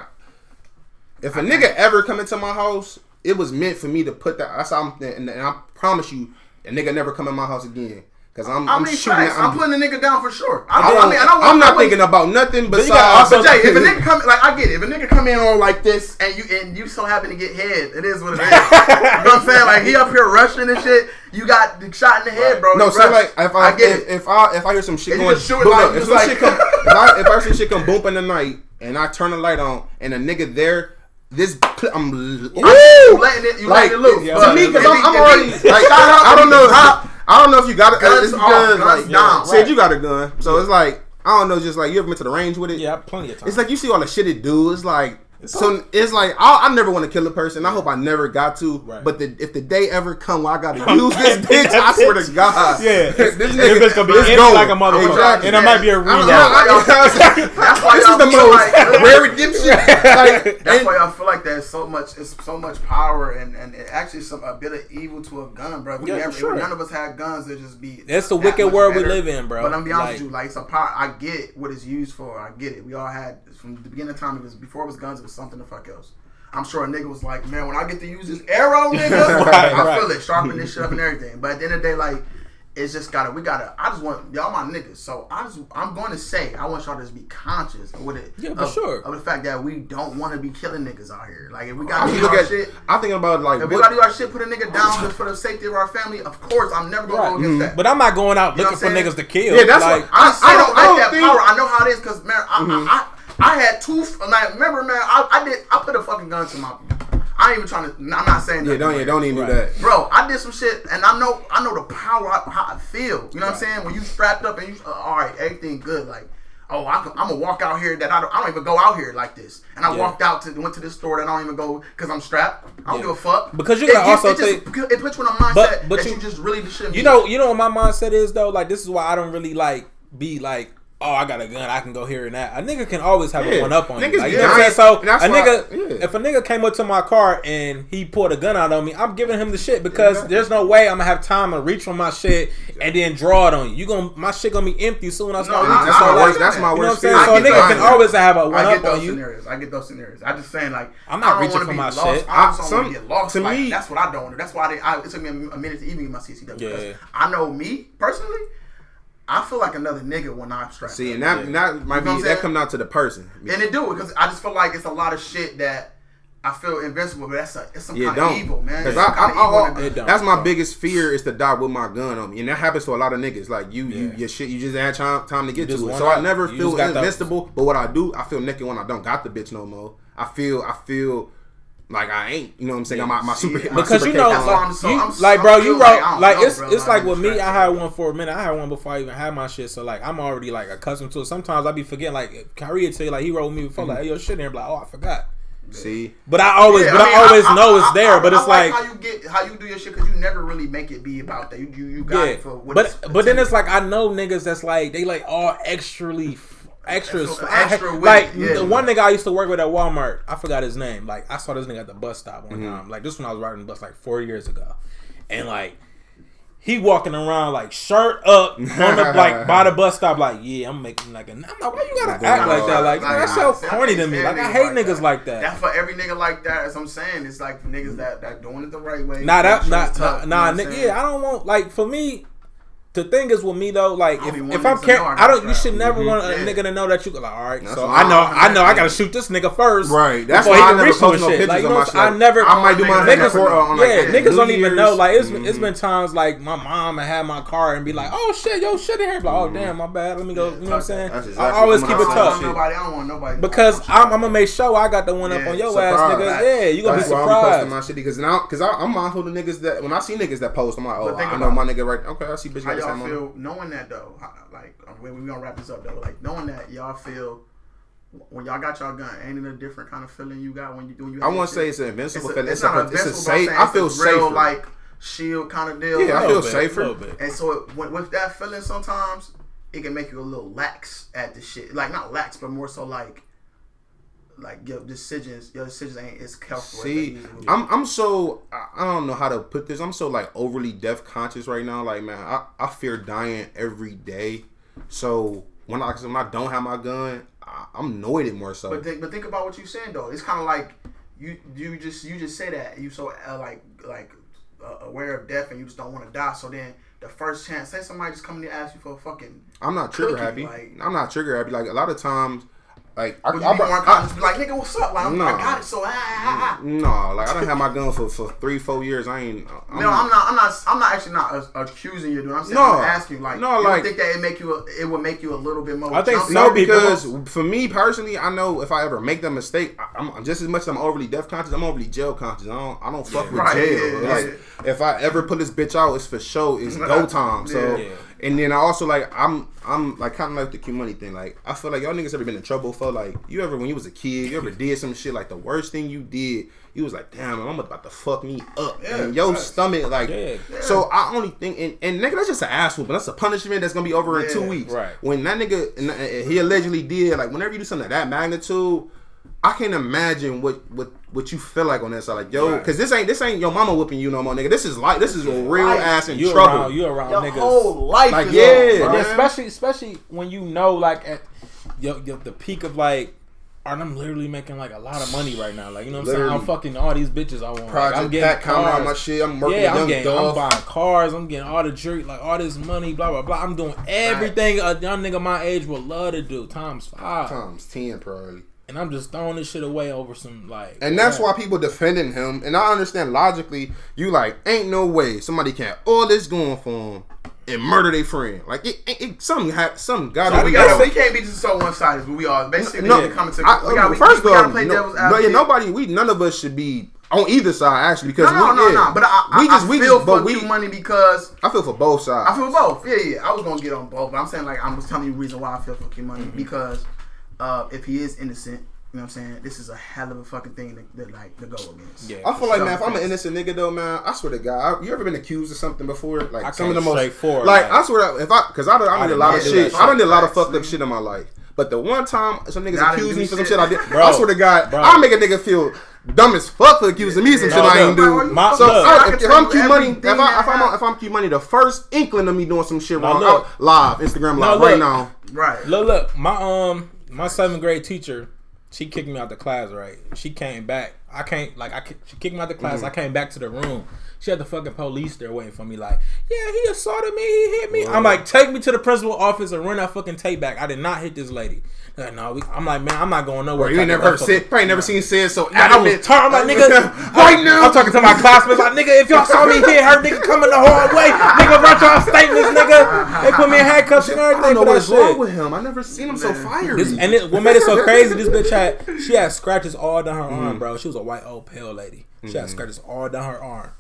if a nigga ever come into my house, it was meant for me to put that. That's how I'm. And, and I promise you, a nigga never come in my house again. Cause I'm. I I'm shooting. I'm, I'm, putting the nigga down for sure. I, I I, don't- mean, I don't. I'm not wouldn't- thinking about nothing besides. gotta But Jay, if a nigga come like I get it, if a nigga come in on like this and you and you so happen to get head, it is what it is. you know what I'm saying? Like he up here rushing and shit. you got the shot in the head, Right. bro. No, You so like if I, I get if, it. if I if I hear some shit And going, shoot boom, like- if some like- shit come, if I if I hear some shit come boom in the night and I turn the light on and a nigga there, this cl- I'm You woo! letting it, you like letting it loose. yeah, to me because I'm, I'm already like I don't know the. I don't know if you got it. Uh, guns it's off, because guns like down. said you got a gun, so it's like I don't know, just like you ever been to the range with it? Yeah, plenty of time. It's like you see all the shit it do. It's like so. It's like I, I never want to kill a person. I hope I never got to. Right. But the, if the day ever come where I gotta use this bitch, I swear to God, Yeah. this This nigga bitch gonna be let's empty go. like a motherfucker. Exactly. And it might be a I don't know, reload. I- That's why this is y'all the most like- rare redemption. Like, That's and- why I feel like there's so much, it's so much power and and it actually some a bit of evil to a gun, bro. We Yeah, never, sure. none of us had guns, it'd just be. That's the that wicked much world we live in, bro. But I'm gonna be honest Like- with you, like it's a power. I get what it's used for. I get it. We all had from the beginning of time. It was before it was guns. It was something the fuck else. I'm sure a nigga was like, man, when I get to use this arrow, nigga, Right, I right. feel it, sharpen this shit up and everything. But at the end of the day, like. It's just gotta, we gotta. I just want y'all my niggas. So I just, I'm going to say, I want y'all to just be conscious with it. Yeah, for of, sure. Of the fact that we don't want to be killing niggas out here. Like if we gotta you do look our at, shit, I'm thinking about like if we gotta do our shit, put a nigga down just for the safety of our family. Of course, I'm never gonna Right. go against that. But I'm not going out You looking for niggas to kill. Yeah, that's like, what- I, I I don't- don't, like that think- Mm-hmm. power. I know how it is because man, I, I, I I had two. Like, remember, man, I, I did. I put a fucking gun to my. I ain't even trying to. I'm not saying Yeah, that. don't yeah, don't even Right. do that. Bro, I did some shit, and I know I know the power how, how I feel. You know what I'm saying? When you strapped up and you, uh, all right, everything good. Like, oh, I, am gonna walk out here that I don't, I don't even go out here like this. And I Yeah. walked out to went to this store that I don't even go because I'm strapped. I don't Yeah. give a fuck. Because you It gotta gives- also it just- think- because it puts you in a mindset But- but that you- you, just really shouldn't. You be. know, you know what my mindset is though. Like this is why I don't really like be like, oh, I got a gun, I can go here and that. A nigga can always have a one up on you. Like, you know what I'm saying? So a nigga, yeah. if a nigga came up to my car and he pulled a gun out on me, I'm giving him the shit because Exactly. there's no way I'm gonna have time to reach for my shit and then draw it on you. You gonna my shit gonna be empty soon. as I start No, reaching. That's So, my like, worst. That's my You know what I'm saying? So a I nigga can always have a one I get up those on you. scenarios. I get those scenarios. I just saying like I'm not I reaching for my lost. shit. I just don't Some- want to get lost. to like, me- that's what I don't want to do. That's why I, it took me a, minute to even get my CCW. Yeah. Because I know me personally, I feel like another nigga when I'm strapped. See, up. and that Yeah. that might You know be that saying? come down to the person. and it do because I just feel like it's a lot of shit that I feel invincible, but that's a, it's some Yeah, kind don't. of evil, man. 'Cause It's I- some kind I- I- of evil. in It it. don't. That's my Don't. biggest fear is to die with my gun on me, and that happens to a lot of niggas. Like you, you, your shit, you just had time, time to get to it. want So I never You feel just got that- invincible. But what I do, I feel naked when I don't got the bitch no more. I feel, I feel like I ain't. You know what I'm saying? I'm my, my super, See, my because super you know, That's like, I'm so- you- I'm like, bro, I you feel wrote like like, know, it's bro, it's like, like with me. I had one for a minute. I had one before I even had my shit. So like, I'm already like accustomed to it. Sometimes I be forgetting. Like Kyrie would tell you, like he wrote me before, like, mm-hmm. hey, your shit in here. Like, oh, I forgot. See, But I always, Yeah, but I, mean, always know I- it's I- there. I- but I it's like, how you get how you do your shit because you never really make it be about that. You you, you got yeah. it for what But it's but then it's like I know niggas that's like they like all extrally. Extra, Extra- extra with like yeah. the one nigga I used to work with at Walmart, I forgot his name. Like I saw this nigga at the bus stop Mm-hmm. one time. Like this when I was riding the bus like four years ago, and like he walking around like shirt up on the like by the bus stop, like yeah, I'm making like a. I'm like, why you gotta act like that? Like man, that's so see, I corny to me. Like I niggas hate niggas that. like that. That's for every nigga like that. As I'm saying, it's like niggas that that doing it the right way. Nah, that Show's nah, tough, nah, you know nah, nigga, yeah, I don't want like for me. The thing is with me though, like if, if I'm niggas to care, I I don't. You should never Mhm. want a Yeah. nigga to know that you like. All right, That's so I know, I- I know, I gotta shoot this nigga first, right? That's before why I can never reach some post no pictures Like, you of my shit. I never- I might do my Niggas- nigga for on like yeah, New niggas don't even know. Like it's it's Mhm. It's been times like my mom had my car and be like, "Oh shit, yo, shit in here." Like, oh damn, my bad. Let me go. You know what I'm saying? That's I always keep it I say don't tough nobody. I don't want nobody. because. I'm, I'm gonna make sure I got the one up on your ass, niggas. Yeah, you gonna That's be I'm posting surprised. my shit because now, because I'm mindful of the niggas that when I see niggas that post, I'm like, oh, I know my nigga right. Okay, I see bitch How got the y'all same on. feel knowing that though? Like we we gonna wrap this up though. Like knowing that y'all feel when y'all got y'all gun, ain't it a different kind of feeling you got when you doing you? I have want to say it's an invincible It's, feeling. a, It's, it's not a, a it's a invincible, I'm safe. I feel a real, like shield kind of deal. Yeah, I feel bit, safer. And so it, with, with that feeling, sometimes it can make you a little lax at the shit. Like not lax, but more so like like your decisions. Your decisions ain't as careful. See. I'm I'm so I don't know how to put this. I'm so like overly death conscious right now. Like man, I, I fear dying every day. So when I when I don't have my gun, I, I'm annoyed it more so. But think, but think about what you're saying though. It's kind of like you you just you just say that you so uh, like like uh, aware of death and you just don't want to die. So then the first chance, say somebody just coming to ask you for a fucking I'm not trigger cookie, happy. like- I'm not trigger happy. Like a lot of times, Like I, I, more I, unconscious? Be like, nigga, what's up? Like, No. I got it. So ah, no, like I don't have my gun for, for three, four years. I ain't. I'm, No, I'm not. I'm not. I'm not actually not uh, accusing you, dude. I'm saying No. I'm asking you, like, No, you like- think that it make you? A, it would make you a little bit more. I think? No, because for me personally, I know if I ever make that mistake, I- I'm I'm just as much as I'm overly death conscious. I'm overly jail conscious. I don't I don't fuck with Right, jail. yeah, like if I ever put this bitch out, it's for show. It's go time. So Yeah. And then I also like I'm I'm like kind of like the Q money thing. Like I feel like y'all niggas ever been in trouble for like you ever when you was a kid, you ever did some shit like the worst thing you did. You was like, damn, I'm about to fuck me up, Yeah, and your facts. stomach like. Yeah. So I only think, and, and nigga, that's just an asshole but That's a punishment that's gonna be over in two weeks. right. When that nigga, and, and he allegedly did, like whenever you do something of that magnitude, I can't imagine what what what you feel like on that side. Like yo, Right. because this ain't this ain't your mama whooping you no more, nigga. This is like this is a real Life. ass in You trouble. around, you around Your niggas. whole life Like, is yeah, on, especially especially when you know like at yo, yo, the peak of like Art, I'm literally making like a lot of money right now. Like you know what I'm saying? I'm fucking all these bitches I want. Like, Project I'm getting Pat cars. on my shit. I'm working yeah, I'm Young getting, I'm buying cars. I'm getting all the jerk, like all this money, blah blah blah. I'm doing everything a young nigga my age would love to do times five, Times ten probably. And I'm just throwing this shit away over some like. And that's yeah. why people defending him. And I understand logically, you like, ain't no way somebody can have all this going for him and murder their friend. Like it, it, it something ha- something got So to we be got. done. We can't be just so one sided. But we are basically no, coming to. I- we got. We, first we, of gotta all, play no, devil's no, yeah, nobody, we none of us should be on either side actually because No, no, we, no, yeah, no. But I, I, we just, I we feel just, but for we, money because I feel for both sides. I feel both. Yeah, yeah. I was gonna get on both, but I'm saying like I'm just telling you the reason why I feel for Q money Mm-hmm. because uh, if he is innocent, you know what I'm saying. This is a hell of a fucking thing to, to like to go against. Yeah. I feel like man, if I'm an innocent nigga though, man, I swear to God, I, you ever been accused of something before? Like I some of the can't most straightforward, Like like- I swear, to- if I because I done, I I did a lot of do shit. that I done did a lot of shit. fucked up shit in my life. But the one time some niggas Nah, accused me do for some shit. shit I did, Bro. I swear to God, Bro. I'll make a nigga feel dumb as fuck for accusing me some shit No, I ain't Bro, do. My- fucking- look. So I I, if, I'm you Q money, if, I, if I'm happened. if I'm Q money, the first inkling of me doing some shit Now wrong, look. I'll- live Instagram Now live right look. now. Right. Look, look, my um, my seventh grade teacher, she kicked me out the class. Right, she came back. I can't like I she kicked me out the class. Mm-hmm. I came back to the room. She had the fucking police there waiting for me. Like, yeah, he assaulted me. He hit me. I'm like, take me to the principal office and run that fucking tape back. I did not hit this lady. Uh, like, no, we, I'm like, man, I'm not going nowhere. Bro, you ain't never heard said, probably never seen said so. I was adamant. turned. I'm like, nigga, right now. I'm talking to my classmates. Like, nigga, if y'all saw me hit her, nigga, coming the the way, Nigga, write y'all statements, nigga. They put me in handcuffs and I everything don't know what's wrong with him. I never seen him so fiery. This, and it, what made it so crazy, this bitch had she had scratches all down her arm, mm. bro. She was a white old pale lady. She had mm-hmm. scratches all down her arm.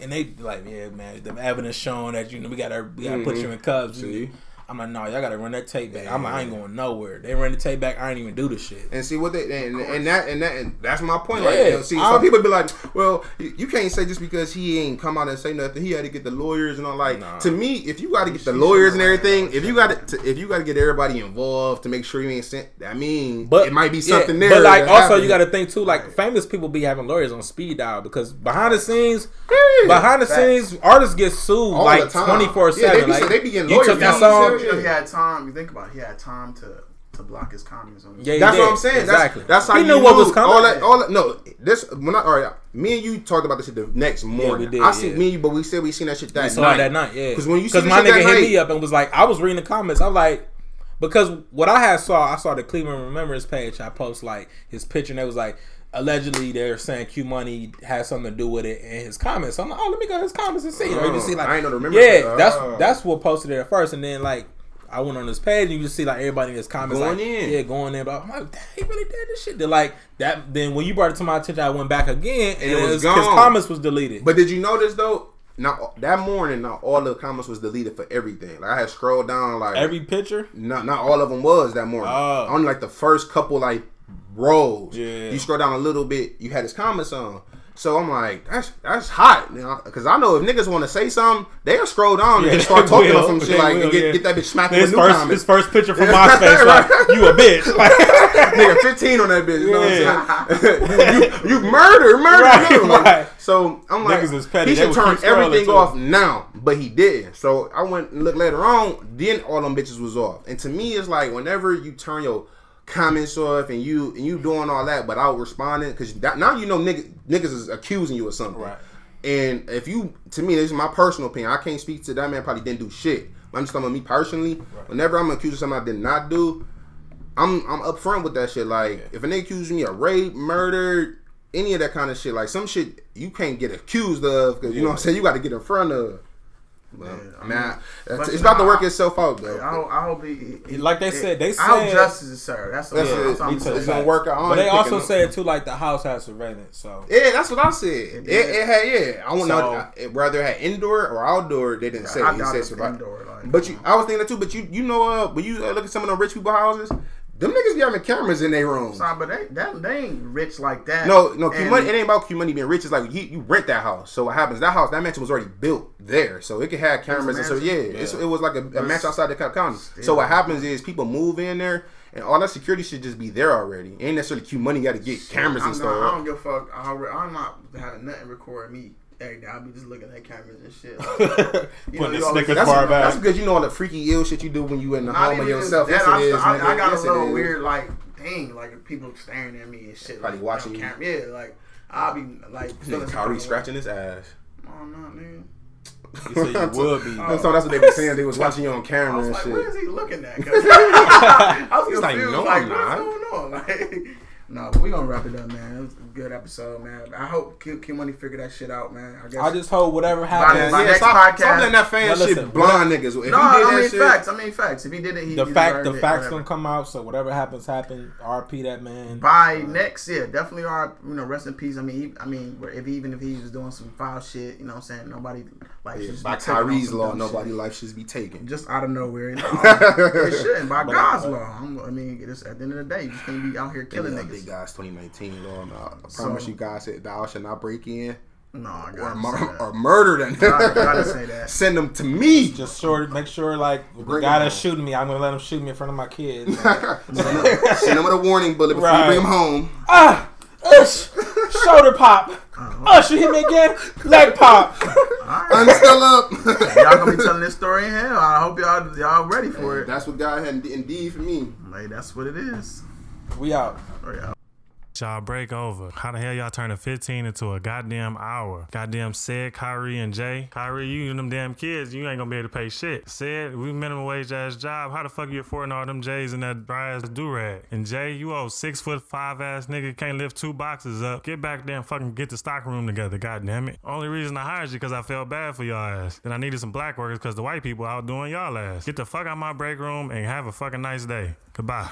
And they like, yeah, man, the evidence showing that you know we gotta we gotta put mm-hmm. you in cuffs. See? I'm like, no, y'all gotta run that tape back. I'm like, I ain't going nowhere. They ran the tape back. I ain't even do the shit. And see what they and, and that and that and that's my point. Yeah. Like, you know, see, some people be like, "Well, you, can't say just because he ain't come out and say nothing, he had to get the lawyers and all." Like, Nah. to me, if you got to get the lawyers and everything, if you got to, if you got to get everybody involved to make sure you ain't sent, I mean, But it might be yeah, something there. But like, also happened. you got to think too. Like, famous people be having lawyers on speed dial because behind the scenes, Yeah. behind the Facts. scenes, artists get sued All like twenty four seven. they be getting you took that fees, song. yeah. He had time. You think about it. He had time to to block his comments on. Yeah, That's did. what I'm saying. Exactly. That's, that's how he you knew what was coming. All that, all that, no, this when I, all right, me and you talked about this shit the next morning. did, I see yeah. me, and you, but we said we seen that shit that We saw night. that night, yeah. Because when you because my nigga hit night, me up and was like, I was reading the comments. I'm like, because what I had saw, I saw the Cleveland Remembrance page. I post like his picture, and it was like allegedly they're saying Q Money has something to do with it in his comments. So I'm like, oh, let me go to his comments and see. Know, you see oh, like, I ain't know Remembrance yeah, page. that's Oh. that's what posted it at first, and then like. I went on his page and you just see like everybody in his comments Going like, in. yeah, going in. But I'm like, damn, he really did this shit. Then like that. Then when you brought it to my attention, I went back again and, it was his, gone. his comments was deleted. But did you notice though? Not that morning, all the comments was deleted for everything. Like I had scrolled down, like every picture, not not all of them was that morning. Oh. Only like the first couple like rows. Yeah. You scroll down a little bit, you had his comments on. So I'm like, that's that's hot, because I know if niggas want to say something, they'll scroll down Yeah, and start talking will. some shit like will, and get, yeah. get that bitch smacked his with new first comments. his first picture from MySpace, like you a bitch. Like, nigga 15 on that bitch. You know Yeah. what I'm saying? you, you murder, murder. Right. Like, right. So I'm like, Niggas is petty. he should turn everything off now, but he didn't. So I went and looked later on. Then all them bitches was off. And to me, it's like whenever you turn your comments off and you and you doing all that without responding, because now you know niggas, niggas is accusing you of something. Right. And if you, to me, this is my personal opinion. I can't speak to that man. Probably didn't do shit. I'm just talking about me personally. Whenever I'm accused of something I did not do, I'm I'm upfront with that shit. Like if a nigga accuses me of rape, murder, any of that kind of shit, like some shit you can't get accused of because you know what I'm saying. You got to get in front of. But, Yeah, I man, mean, that's- it's about to work itself out though. I hope, I hope he, he- Like they it- said- they I hope said- justice is served. That's, That's what, it. what I'm Me saying. It's gonna work out. But they also up- said too, like the house has surveillance. So Yeah, that's what I said. It, did. it had yeah. I want So- know whether it had indoor or outdoor. They didn't say. I He said it's survival. indoor, like, But you, I was thinking that too. But you, you know, uh, when you uh, look at some of the rich people houses, them niggas be having cameras in their rooms. Sorry, but they, that, they ain't rich like that. No, no, Q money. It ain't about Q money being rich. It's like you, you rent that house. So what happens? That house, that mansion was already built there, so it could have cameras. And so yeah? It's, it was like a, a mansion outside the County. So what happens is people move in there, and all that security should just be there already. Ain't necessarily Q money got to get cameras I'm installed. not, I don't give a fuck. I, I'm not having nothing recording me every day. I'll be just looking at cameras and shit. Like, You know, putting you the always- Snickers That's, that's because you know all the freaky ill shit you do when you in the not home of yourself. that, Yes, I, it is. I, nigga. I got Yes, a little weird, like, dang, like people staring at me and shit. Probably like, watching you. camera. Yeah, like, I'll be, like, Nigga, Kyrie scratching his ass. Oh, no, nigga. you said you would be. Oh. So that's what they be saying. They was watching you on I camera was and like, shit. what is he looking at? I was He's like, no, Like, I'm what's going on? Like, no, but we gonna wrap it up, man. It was a good episode, man. I hope Q, Q Money figure that shit out, man. I guess. I just hope whatever By- happens. by yeah, next stop, podcast- stop letting that fan Now shit listen, blind niggas. If no, he did I mean shit, facts. I mean facts. If he did it, he the he fact, deserved the it, facts whatever. gonna come out. So whatever happens, happen. RP that man. By next year, definitely are you know rest in peace. I mean, he, I mean, if even if he was doing some foul shit, you know what I'm saying nobody like Yeah, by be taking on Kyrie's law, nobody life should be taken. just out of nowhere. You know, it shouldn't by But, God's uh, law. I'm, I mean, it's, at the end of the day, you just gonna be out here killing Killing niggas. Big guys 2019 law. Now, I So- promise you guys that thou shall not break in No, I or, gotta mur- say that. or murder them. Gotta- gotta say that. Send them to me. Just sure, make sure like the Bring guy that's shooting me, I'm gonna let him shoot me in front of my kids. send, them, send them with a warning bullet before Right. you bring them home. ah, ush, shoulder pop. Ush, you hit me again. Leg pop. Alright. I'm still up. y'all gonna be telling this story in hell. I hope y'all y'all ready for it. That's what God had indeed for me. Like that's what it is. We out. Oh, yeah. Y'all break over. How the hell y'all turn a 15 into a goddamn hour? Goddamn said Kyrie and Jay. Kyrie, you and them damn kids, you ain't gonna be able to pay shit. Said we minimum wage ass job. How the fuck you affording all them J's and that dry ass do rag? And Jay, you old six foot five ass nigga can't lift two boxes up. Get back there and fucking get the stock room together. goddamn it. Only reason I hired you because I felt bad for y'all ass. Then I needed some black workers because the white people out doing y'all ass. Get the fuck out my break room and have a fucking nice day. Goodbye.